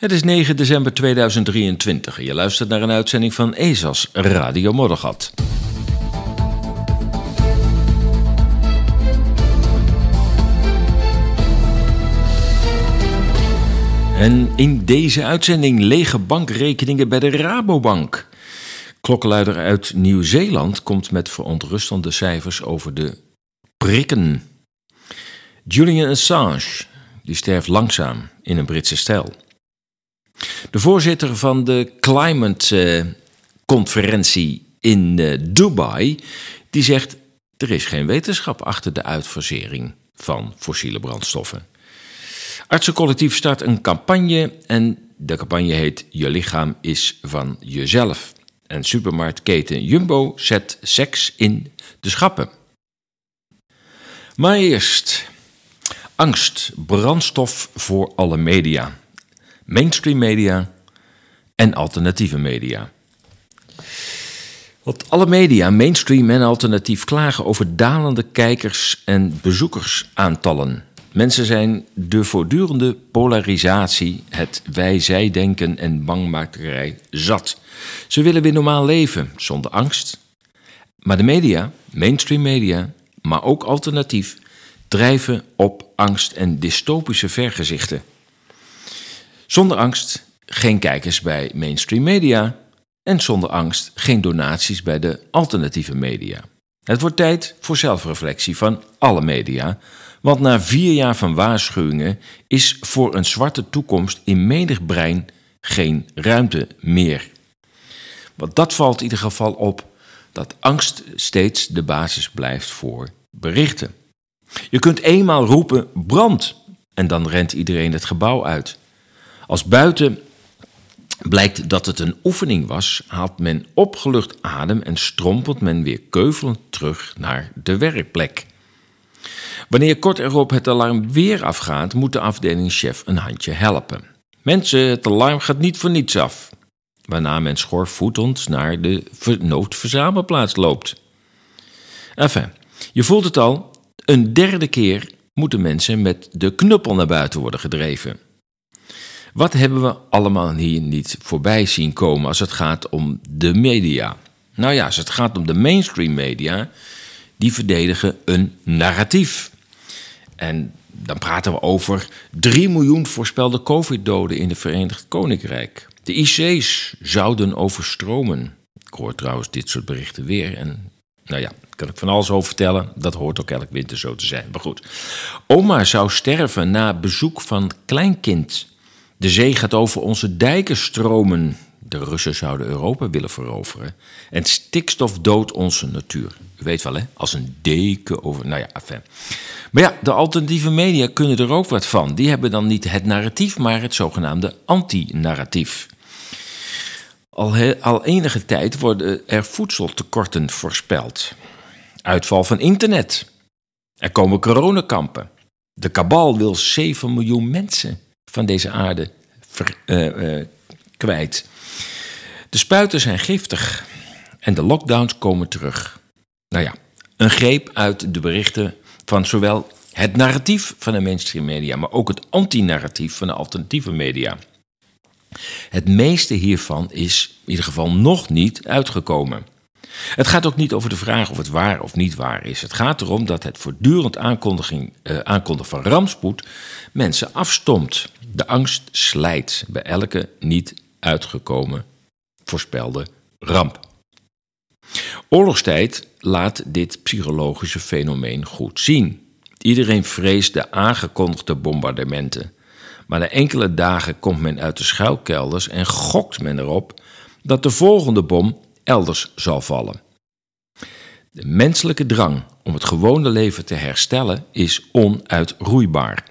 Het is 9 december 2023 en je luistert naar een uitzending van ESAS Radio Moddergat. En in deze uitzending lege bankrekeningen bij de Rabobank. Klokkenluider uit Nieuw-Zeeland komt met verontrustende cijfers over de prikken. Julian Assange, die sterft langzaam in een Britse stijl. De voorzitter van de Climate-conferentie in eh, Dubai, die zegt: er is geen wetenschap achter de uitfasering van fossiele brandstoffen. Artsencollectief start een campagne en de campagne heet Je lichaam is van jezelf. En supermarktketen Jumbo zet seks in de schappen. Maar eerst angst, brandstof voor alle media mainstream media en alternatieve media. Want alle media, mainstream en alternatief, klagen over dalende kijkers- en bezoekersaantallen. Mensen zijn de voortdurende polarisatie, het wij-zij-denken en bangmakerij zat. Ze willen weer normaal leven, zonder angst. Maar de media, mainstream media, maar ook alternatief, drijven op angst en dystopische vergezichten. Zonder angst geen kijkers bij mainstream media en zonder angst geen donaties bij de alternatieve media. Het wordt tijd voor zelfreflectie van alle media, want na vier jaar van waarschuwingen is voor een zwarte toekomst in menig brein geen ruimte meer. Want dat valt in ieder geval op dat angst steeds de basis blijft voor berichten. Je kunt eenmaal roepen brand en dan rent iedereen het gebouw uit. Als buiten blijkt dat het een oefening was, haalt men opgelucht adem en strompelt men weer keuvelend terug naar de werkplek. Wanneer kort erop het alarm weer afgaat, moet de afdelingschef een handje helpen. Mensen, het alarm gaat niet voor niets af. Waarna men schoorvoetend naar de noodverzamelplaats loopt. Enfin, je voelt het al, een derde keer moeten mensen met de knuppel naar buiten worden gedreven. Wat hebben we allemaal hier niet voorbij zien komen als het gaat om de media? Nou ja, als het gaat om de mainstream media, die verdedigen een narratief. En dan praten we over 3 miljoen voorspelde COVID-doden in het Verenigd Koninkrijk. De IC's zouden overstromen. Ik hoor trouwens dit soort berichten weer. En nou ja, kan ik van alles over vertellen. Dat hoort ook elk winter zo te zijn. Maar goed. Oma zou sterven na bezoek van kleinkind. De zee gaat over onze dijken stromen. De Russen zouden Europa willen veroveren. En stikstof doodt onze natuur. U weet wel, hè? Als een deken over. Nou ja, enfin. Maar ja, de alternatieve media kunnen er ook wat van. Die hebben dan niet het narratief, maar het zogenaamde anti-narratief. Al, al enige tijd worden er voedseltekorten voorspeld. Uitval van internet. Er komen coronakampen. De kabal wil 7 miljoen mensen van deze aarde uh, kwijt. De spuiten zijn giftig en de lockdowns komen terug. Nou ja, een greep uit de berichten van zowel het narratief van de mainstream media, maar ook het antinarratief van de alternatieve media. Het meeste hiervan is in ieder geval nog niet uitgekomen. Het gaat ook niet over de vraag of het waar of niet waar is. Het gaat erom dat het voortdurend aankondiging, uh, aankondigen van rampspoed mensen afstomt. De angst slijt bij elke niet uitgekomen voorspelde ramp. Oorlogstijd laat dit psychologische fenomeen goed zien. Iedereen vreest de aangekondigde bombardementen. Maar na enkele dagen komt men uit de schuilkelders en gokt men erop dat de volgende bom elders zal vallen. De menselijke drang om het gewone leven te herstellen is onuitroeibaar.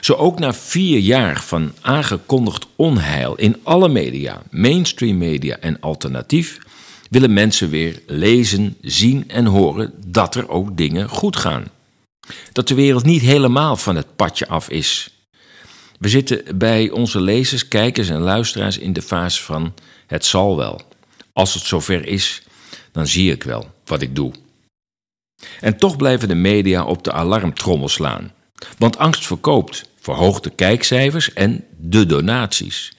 Zo ook na vier jaar van aangekondigd onheil in alle media, mainstream media en alternatief, willen mensen weer lezen, zien en horen dat er ook dingen goed gaan. Dat de wereld niet helemaal van het padje af is. We zitten bij onze lezers, kijkers en luisteraars in de fase van het zal wel. Als het zover is, dan zie ik wel wat ik doe. En toch blijven de media op de alarmtrommel slaan. Want angst verkoopt verhoogde kijkcijfers en de donaties.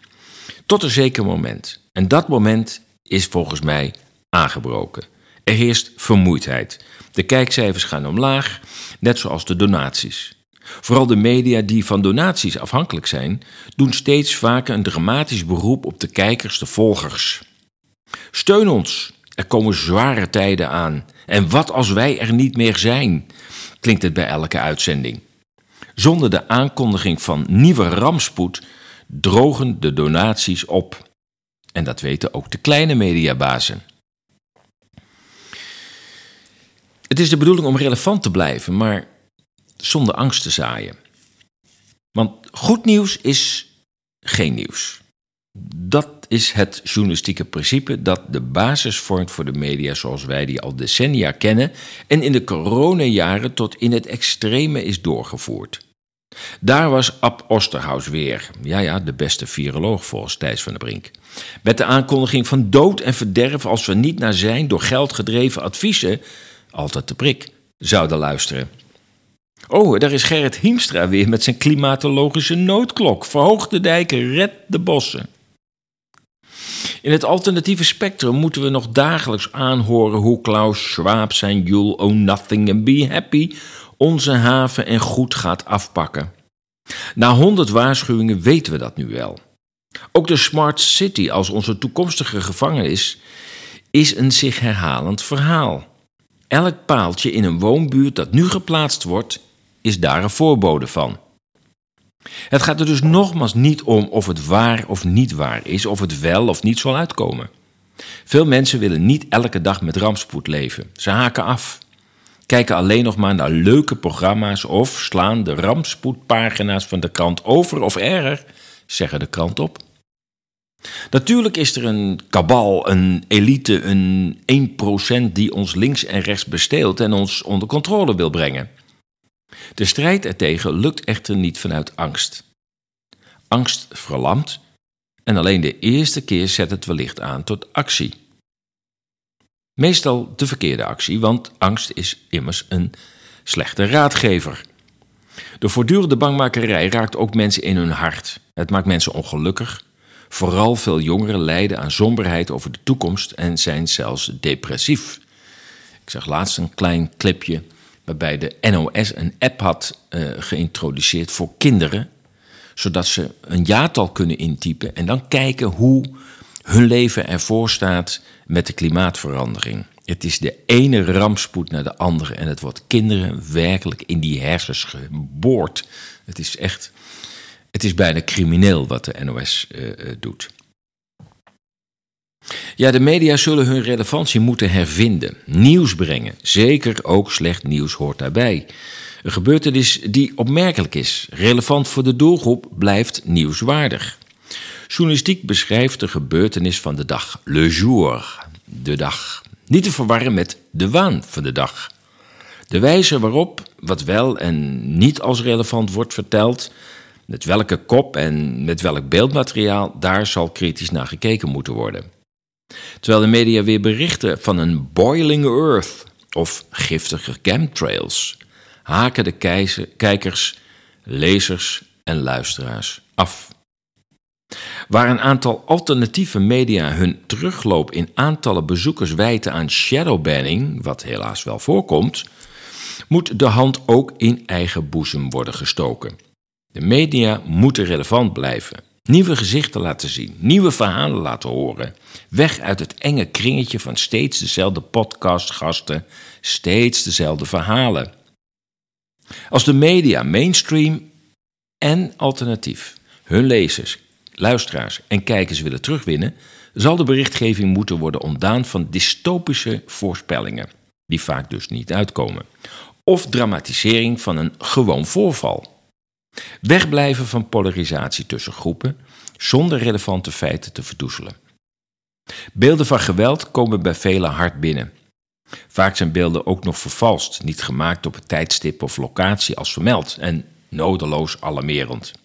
Tot een zeker moment. En dat moment is volgens mij aangebroken. Er heerst vermoeidheid. De kijkcijfers gaan omlaag, net zoals de donaties. Vooral de media die van donaties afhankelijk zijn, doen steeds vaker een dramatisch beroep op de kijkers, de volgers. Steun ons, er komen zware tijden aan. En wat als wij er niet meer zijn? Klinkt het bij elke uitzending. Zonder de aankondiging van nieuwe rampspoed drogen de donaties op. En dat weten ook de kleine mediabazen. Het is de bedoeling om relevant te blijven, maar zonder angst te zaaien. Want goed nieuws is geen nieuws. Dat is het journalistieke principe dat de basis vormt voor de media zoals wij die al decennia kennen en in de coronajaren tot in het extreme is doorgevoerd. Daar was Ab Osterhaus weer, ja ja, de beste viroloog volgens Thijs van der Brink. Met de aankondiging van dood en verderf als we niet naar zijn door geld gedreven adviezen, altijd de prik, zouden luisteren. Oh, daar is Gerrit Hiemstra weer met zijn klimatologische noodklok. Verhoog de dijken, red de bossen. In het alternatieve spectrum moeten we nog dagelijks aanhoren hoe Klaus Schwab zijn You'll Own Nothing and Be Happy onze haven en goed gaat afpakken. Na honderd waarschuwingen weten we dat nu wel. Ook de Smart City als onze toekomstige gevangenis is een zich herhalend verhaal. Elk paaltje in een woonbuurt dat nu geplaatst wordt, is daar een voorbode van. Het gaat er dus nogmaals niet om of het waar of niet waar is, of het wel of niet zal uitkomen. Veel mensen willen niet elke dag met rampspoed leven. Ze haken af kijken alleen nog maar naar leuke programma's of slaan de rampspoedpagina's van de krant over of erger, zeggen de krant op. Natuurlijk is er een kabal, een elite, een 1% die ons links en rechts besteelt en ons onder controle wil brengen. De strijd ertegen lukt echter niet vanuit angst. Angst verlamt en alleen de eerste keer zet het wellicht aan tot actie. Meestal de verkeerde actie, want angst is immers een slechte raadgever. De voortdurende bangmakerij raakt ook mensen in hun hart. Het maakt mensen ongelukkig. Vooral veel jongeren lijden aan somberheid over de toekomst en zijn zelfs depressief. Ik zag laatst een klein clipje waarbij de NOS een app had uh, geïntroduceerd voor kinderen, zodat ze een jaartal kunnen intypen en dan kijken hoe hun leven ervoor staat met de klimaatverandering. Het is de ene rampspoed naar de andere en het wordt kinderen werkelijk in die hersens geboord. Het is echt, het is bijna crimineel wat de NOS eh, eh, doet. Ja, de media zullen hun relevantie moeten hervinden, nieuws brengen. Zeker ook slecht nieuws hoort daarbij. Een gebeurtenis die opmerkelijk is, relevant voor de doelgroep, blijft nieuwswaardig. Journalistiek beschrijft de gebeurtenis van de dag, le jour, de dag. Niet te verwarren met de waan van de dag. De wijze waarop wat wel en niet als relevant wordt verteld, met welke kop en met welk beeldmateriaal, daar zal kritisch naar gekeken moeten worden. Terwijl de media weer berichten van een boiling earth of giftige chemtrails, haken de kijkers, lezers en luisteraars af. Waar een aantal alternatieve media hun terugloop in aantallen bezoekers wijten aan shadowbanning, wat helaas wel voorkomt, moet de hand ook in eigen boezem worden gestoken. De media moeten relevant blijven, nieuwe gezichten laten zien, nieuwe verhalen laten horen. Weg uit het enge kringetje van steeds dezelfde podcastgasten, steeds dezelfde verhalen. Als de media mainstream en alternatief hun lezers luisteraars en kijkers willen terugwinnen, zal de berichtgeving moeten worden ontdaan van dystopische voorspellingen, die vaak dus niet uitkomen, of dramatisering van een gewoon voorval. Wegblijven van polarisatie tussen groepen zonder relevante feiten te verdoezelen. Beelden van geweld komen bij velen hard binnen. Vaak zijn beelden ook nog vervalst, niet gemaakt op het tijdstip of locatie als vermeld en nodeloos alarmerend.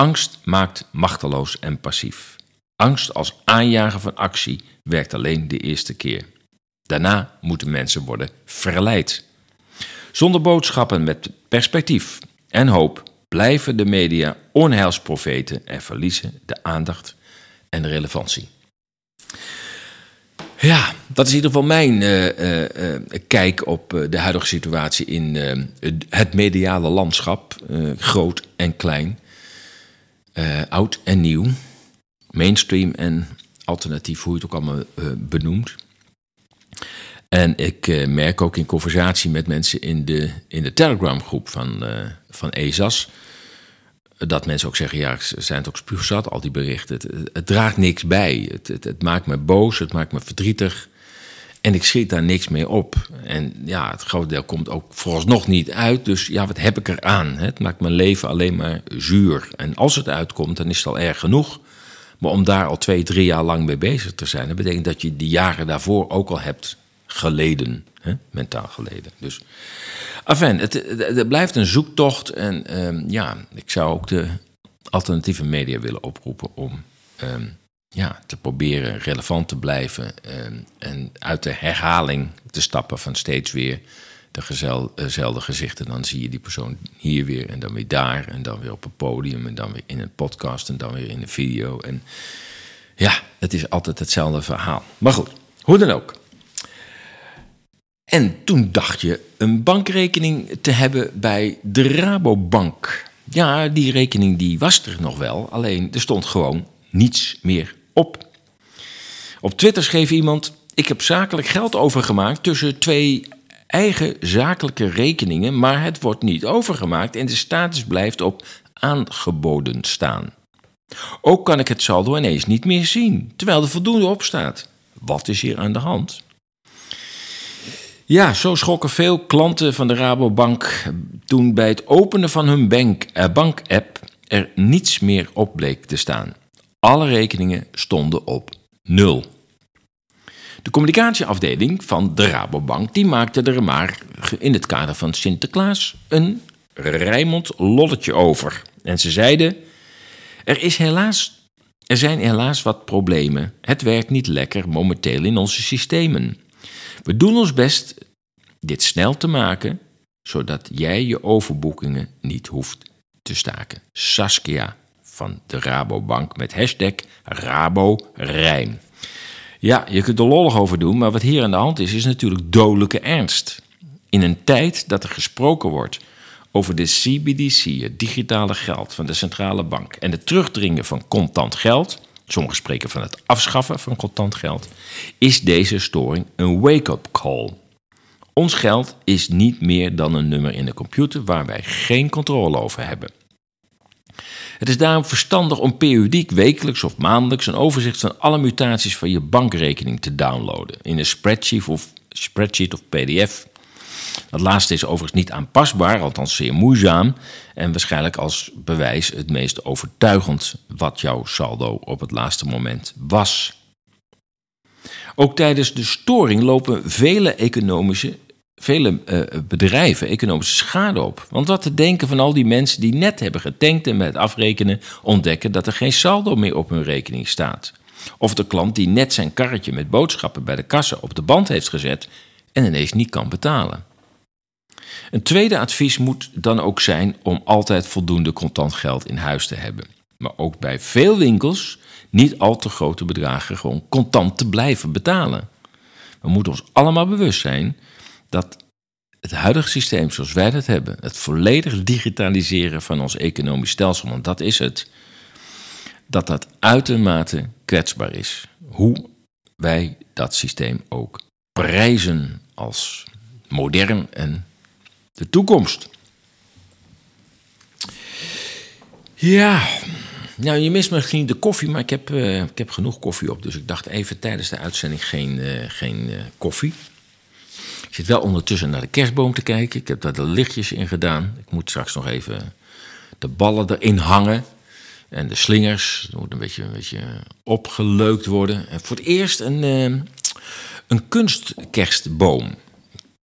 Angst maakt machteloos en passief. Angst als aanjager van actie werkt alleen de eerste keer. Daarna moeten mensen worden verleid. Zonder boodschappen met perspectief en hoop blijven de media onheilsprofeten en verliezen de aandacht en relevantie. Ja, dat is in ieder geval mijn uh, uh, kijk op de huidige situatie in het mediale landschap, groot en klein, oud en nieuw, mainstream en alternatief, hoe je het ook allemaal benoemt. En ik merk ook in conversatie met mensen in de, in de Telegram-groep van, van ESAS dat mensen ook zeggen, ja, ze zijn het ook spuugzat, al die berichten. Het, het, draagt niks bij. Het, het, het, maakt me boos, het maakt me verdrietig. En ik schiet daar niks mee op. En ja, het grote deel komt ook vooralsnog niet uit. Dus ja, wat heb ik eraan? Het maakt mijn leven alleen maar zuur. En als het uitkomt, dan is het al erg genoeg. Maar om daar al twee, drie jaar lang mee bezig te zijn, dat betekent dat je die jaren daarvoor ook al hebt geleden. Hè? Mentaal geleden. Dus Enfin, het, het, blijft een zoektocht. En ehm, ja, ik zou ook de alternatieve media willen oproepen om ehm, ja, te proberen relevant te blijven. Ehm, en uit de herhaling te stappen van steeds weer dezelfde gezichten. Dan zie je die persoon hier weer en dan weer daar. En dan weer op een podium en dan weer in een podcast en dan weer in een video. En ja, het is altijd hetzelfde verhaal. Maar goed, hoe dan ook. En toen dacht je een bankrekening te hebben bij de Rabobank. Ja, die rekening die was er nog wel, alleen er stond gewoon niets meer op. Op Twitter schreef iemand: Ik heb zakelijk geld overgemaakt tussen twee eigen zakelijke rekeningen, maar het wordt niet overgemaakt en de status blijft op aangeboden staan. Ook kan ik het saldo ineens niet meer zien, terwijl er voldoende op staat. Wat is hier aan de hand? Ja, zo schrokken veel klanten van de Rabobank toen bij het openen van hun eh, bank-app er niets meer op bleek te staan. Alle rekeningen stonden op nul. De communicatieafdeling van de Rabobank die maakte er maar in het kader van Sinterklaas een Rijmond lolletje over. En ze zeiden: er, is helaas, er zijn helaas wat problemen. Het werkt niet lekker momenteel in onze systemen. We doen ons best dit snel te maken, zodat jij je overboekingen niet hoeft te staken. Saskia van de Rabobank met hashtag RaboRijn. Ja, je kunt er lollig over doen, maar wat hier aan de hand is, is natuurlijk dodelijke ernst. In een tijd dat er gesproken wordt over de CBDC, het digitale geld van de centrale bank, en het terugdringen van contant geld, sommigen spreken van het afschaffen van contant geld, is deze storing een wake-up call. Ons geld is niet meer dan een nummer in de computer waar wij geen controle over hebben. Het is daarom verstandig om periodiek, wekelijks of maandelijks een overzicht van alle mutaties van je bankrekening te downloaden in een spreadsheet of, spreadsheet of PDF. Dat laatste is overigens niet aanpasbaar, althans zeer moeizaam en waarschijnlijk als bewijs het meest overtuigend wat jouw saldo op het laatste moment was. Ook tijdens de storing lopen vele economische vele uh, bedrijven economische schade op. Want wat te denken van al die mensen die net hebben getankt en met afrekenen ontdekken dat er geen saldo meer op hun rekening staat. Of de klant die net zijn karretje met boodschappen bij de kassa op de band heeft gezet en ineens niet kan betalen. Een tweede advies moet dan ook zijn om altijd voldoende contant geld in huis te hebben. Maar ook bij veel winkels niet al te grote bedragen gewoon contant te blijven betalen. We moeten ons allemaal bewust zijn dat het huidige systeem zoals wij dat hebben, het volledig digitaliseren van ons economisch stelsel, want dat is het, dat dat uitermate kwetsbaar is. Hoe wij dat systeem ook prijzen als modern en de toekomst. Ja, nou, je mist misschien de koffie, maar ik heb, uh, ik heb genoeg koffie op. Dus ik dacht even tijdens de uitzending geen, uh, geen uh, koffie. Ik zit wel ondertussen naar de kerstboom te kijken. Ik heb daar de lichtjes in gedaan. Ik moet straks nog even de ballen erin hangen. En de slingers. Dat moet een beetje, een beetje opgeleukt worden. En voor het eerst een, uh, een kunstkerstboom.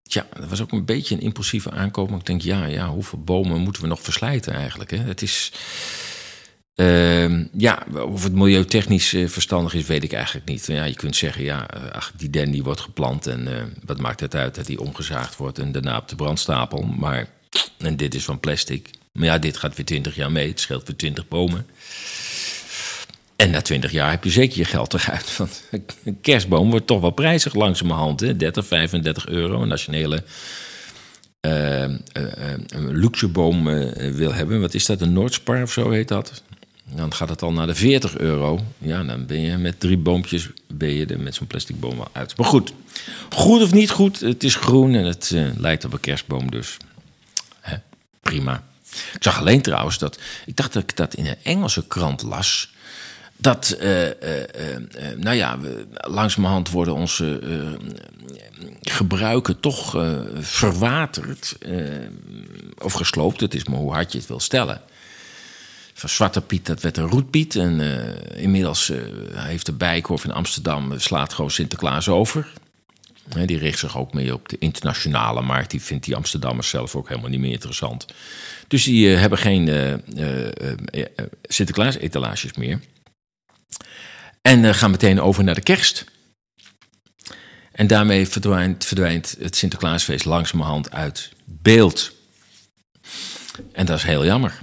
Ja, dat was ook een beetje een impulsieve aankoop. Maar ik denk, ja, ja, hoeveel bomen moeten we nog verslijten eigenlijk? Hè? Het is uh, ja, of het milieutechnisch uh, verstandig is, weet ik eigenlijk niet. Ja, je kunt zeggen, ja, uh, ach, die den die wordt geplant en uh, wat maakt het uit dat die omgezaagd wordt en daarna op de brandstapel. Maar, en dit is van plastic. Maar ja, dit gaat weer 20 jaar mee. Het scheelt weer 20 bomen. En na 20 jaar heb je zeker je geld eruit. Want een kerstboom wordt toch wel prijzig langzamerhand. Hè? 30, 35 euro. En als je een hele uh, luxeboom wil hebben, wat is dat? Een Noordspar of zo heet dat? Dan gaat het al naar de 40 euro. Ja, dan ben je met drie boompjes ben je er met zo'n plastic boom wel uit. Maar goed, goed of niet goed, het is groen en het lijkt op een kerstboom, dus hè, prima. Ik zag alleen trouwens dat, ik dacht dat ik dat in een Engelse krant las dat, uh, uh, uh, nou ja, langzamerhand worden onze gebruiken toch verwaterd of gesloopt. Het is maar hoe hard je het wil stellen. Van Zwarte Piet, dat werd een Roetpiet. En inmiddels heeft de Bijkorf in Amsterdam, slaat gewoon Sinterklaas over. die richt zich ook meer op de internationale markt. Die vindt die Amsterdammers zelf ook helemaal niet meer interessant. Dus die hebben geen Sinterklaas-etalages meer. En gaan meteen over naar de kerst. En daarmee verdwijnt, verdwijnt het Sinterklaasfeest langzamerhand uit beeld. En dat is heel jammer.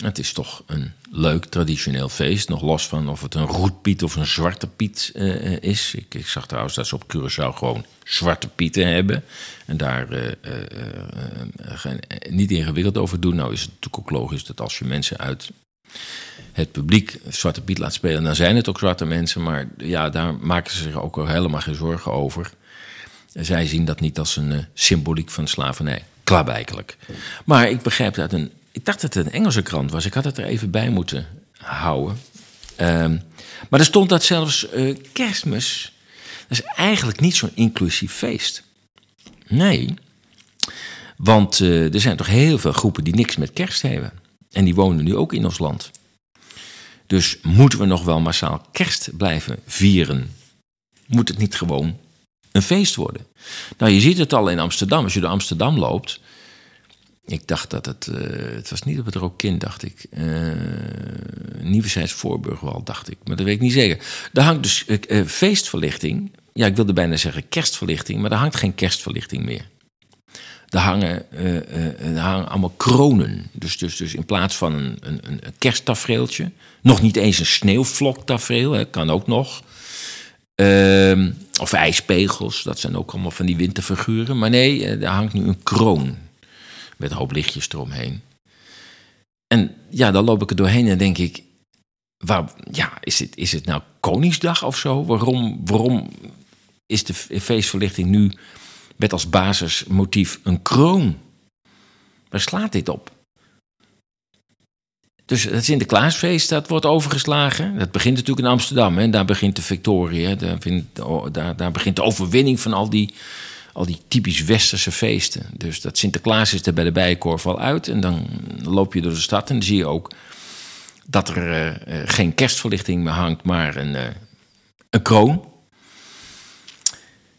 Het is toch een leuk traditioneel feest, nog los van of het een roetpiet of een zwarte piet uh, is. Ik, ik, zag trouwens dat ze op Curaçao gewoon zwarte pieten hebben. En daar uh, niet ingewikkeld over doen. Nou is het natuurlijk ook logisch dat als je mensen uit het publiek Zwarte Piet laat spelen, dan zijn het ook zwarte mensen. Maar ja, daar maken ze zich ook helemaal geen zorgen over. Zij zien dat niet als een symboliek van slavernij. Klaarblijkelijk. Maar ik begrijp dat een. Ik dacht dat het een Engelse krant was. Ik had het er even bij moeten houden. Um, maar er stond dat zelfs uh, kerstmis. Dat is eigenlijk niet zo'n inclusief feest. Nee. Want uh, er zijn toch heel veel groepen die niks met kerst hebben. En die wonen nu ook in ons land. Dus moeten we nog wel massaal kerst blijven vieren? Moet het niet gewoon een feest worden? Nou, je ziet het al in Amsterdam. Als je door Amsterdam loopt. Ik dacht dat het. Uh, het was niet op het Rokin, dacht ik. Uh, Nieuwezijds Voorburgwal, dacht ik. Maar dat weet ik niet zeker. Daar hangt dus uh, feestverlichting. Ja, ik wilde bijna zeggen kerstverlichting. Maar daar hangt geen kerstverlichting meer. Daar hangen, uh, hangen allemaal kronen. Dus, dus, dus in plaats van een, een, een kersttafereeltje, nog niet eens een sneeuwvloktafreel, kan ook nog. Uh, of ijspegels, dat zijn ook allemaal van die winterfiguren. Maar nee, daar hangt nu een kroon met een hoop lichtjes eromheen. En ja, dan loop ik er doorheen en denk ik, waar, ja, is, het, is het nou Koningsdag of zo? Waarom, waarom is de feestverlichting nu met als basismotief een kroon. Waar slaat dit op? Dus het Sinterklaasfeest, dat wordt overgeslagen. Dat begint natuurlijk in Amsterdam. Hè. Daar begint de victorie. Daar, daar, daar, begint de overwinning van al die, al die typisch westerse feesten. Dus dat Sinterklaas is er bij de Bijenkorf al uit. En dan loop je door de stad en dan zie je ook... dat er uh, geen kerstverlichting meer hangt, maar een, uh, een kroon.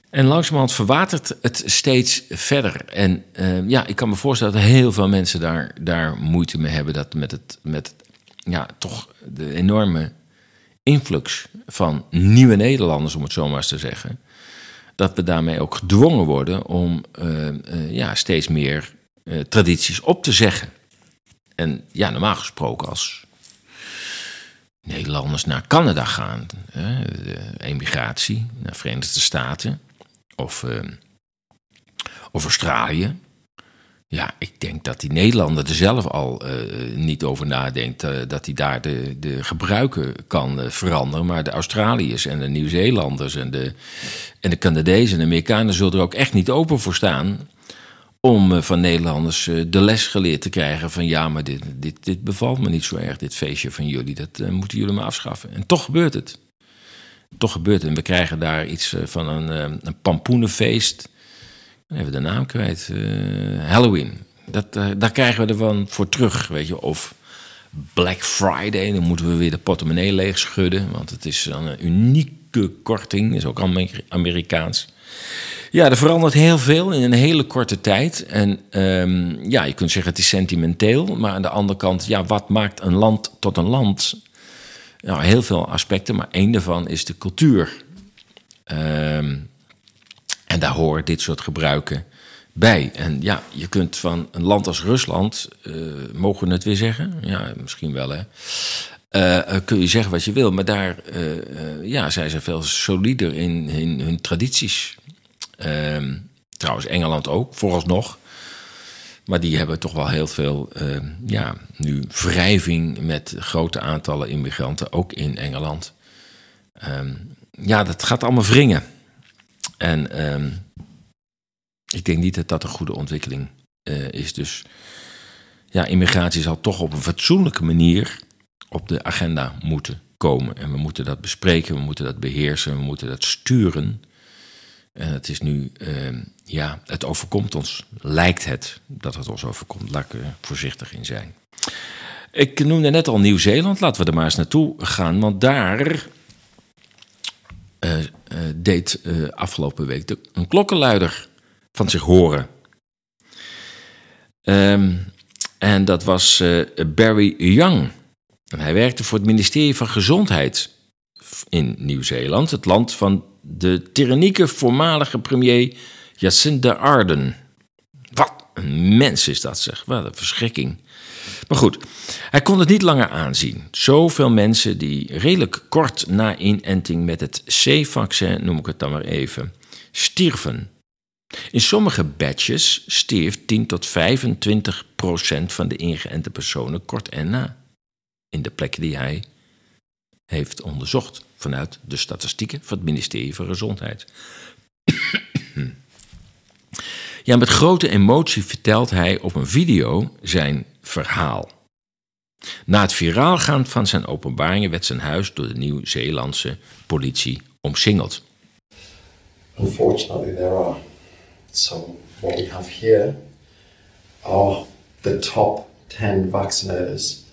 En langzamerhand verwatert het steeds verder. En ja, ik kan me voorstellen dat heel veel mensen daar, daar moeite mee hebben. Dat met het, met ja, toch de enorme influx van nieuwe Nederlanders, om het zo maar eens te zeggen. Dat we daarmee ook gedwongen worden om uh, uh, ja, steeds meer tradities op te zeggen. En ja, normaal gesproken als Nederlanders naar Canada gaan, de emigratie naar Verenigde Staten of, of Australië. Ja, ik denk dat die Nederlander er zelf al uh, niet over nadenkt uh, dat hij daar de, de gebruiken kan uh, veranderen. Maar de Australiërs en de Nieuw-Zeelanders en de, en de Canadezen en de Amerikanen zullen er ook echt niet open voor staan. Om van Nederlanders de les geleerd te krijgen van ja, maar dit, dit, dit bevalt me niet zo erg, dit feestje van jullie. Dat moeten jullie maar afschaffen. En toch gebeurt het toch gebeurt. En we krijgen daar iets eh, van een, eh, een pampoenenfeest. Even de naam kwijt. Uh, Halloween. Dat, uh, daar krijgen we ervan voor terug, weet je. Of Black Friday, dan moeten we weer de portemonnee leeg schudden. Want het is een unieke korting, is ook Amerikaans. Ja, er verandert heel veel in een hele korte tijd. En um, ja, je kunt zeggen het is sentimenteel. Maar aan de andere kant, ja, wat maakt een land tot een land? nou, heel veel aspecten, maar één daarvan is de cultuur. Um, en daar horen dit soort gebruiken bij. En ja, je kunt van een land als Rusland, uh, mogen we het weer zeggen? Ja, misschien wel hè. Uh, kun je zeggen wat je wil, maar daar ja, zijn ze veel solider in, in hun tradities. Ehm, trouwens, Engeland ook, vooralsnog. Maar die hebben toch wel heel veel, ja, nu wrijving met grote aantallen immigranten, ook in Engeland. Um, ja, dat gaat allemaal wringen. En um, ik denk niet dat dat een goede ontwikkeling uh, is. Dus ja, immigratie zal toch op een fatsoenlijke manier op de agenda moeten komen. En we moeten dat bespreken, we moeten dat beheersen, we moeten dat sturen. En het is nu, uh, ja, het overkomt ons, lijkt het dat het ons overkomt. Laat ik er voorzichtig in zijn. Ik noemde net al Nieuw-Zeeland, laten we er maar eens naartoe gaan, want daar uh, uh, deed afgelopen week de, een klokkenluider van zich horen. Um, en dat was uh, Barry Young. En hij werkte voor het ministerie van Gezondheid in Nieuw-Zeeland, het land van de tyrannieke voormalige premier Jacinda Ardern. Wat een mens is dat, zeg. Wat een verschrikking. Maar goed, hij kon het niet langer aanzien. Zoveel mensen die redelijk kort na inenting met het C-vaccin, noem ik het dan maar even, stierven. In sommige batches stierf 10 tot 25 procent van de ingeënte personen kort erna. In de plekken die hij heeft onderzocht vanuit de statistieken van het ministerie van Gezondheid. Ja, met grote emotie vertelt hij op een video zijn verhaal. Na het viraal gaan van zijn openbaringen werd zijn huis door de Nieuw-Zeelandse politie omsingeld. Unfortunately, there are So what we have here are the top 10 vaccinators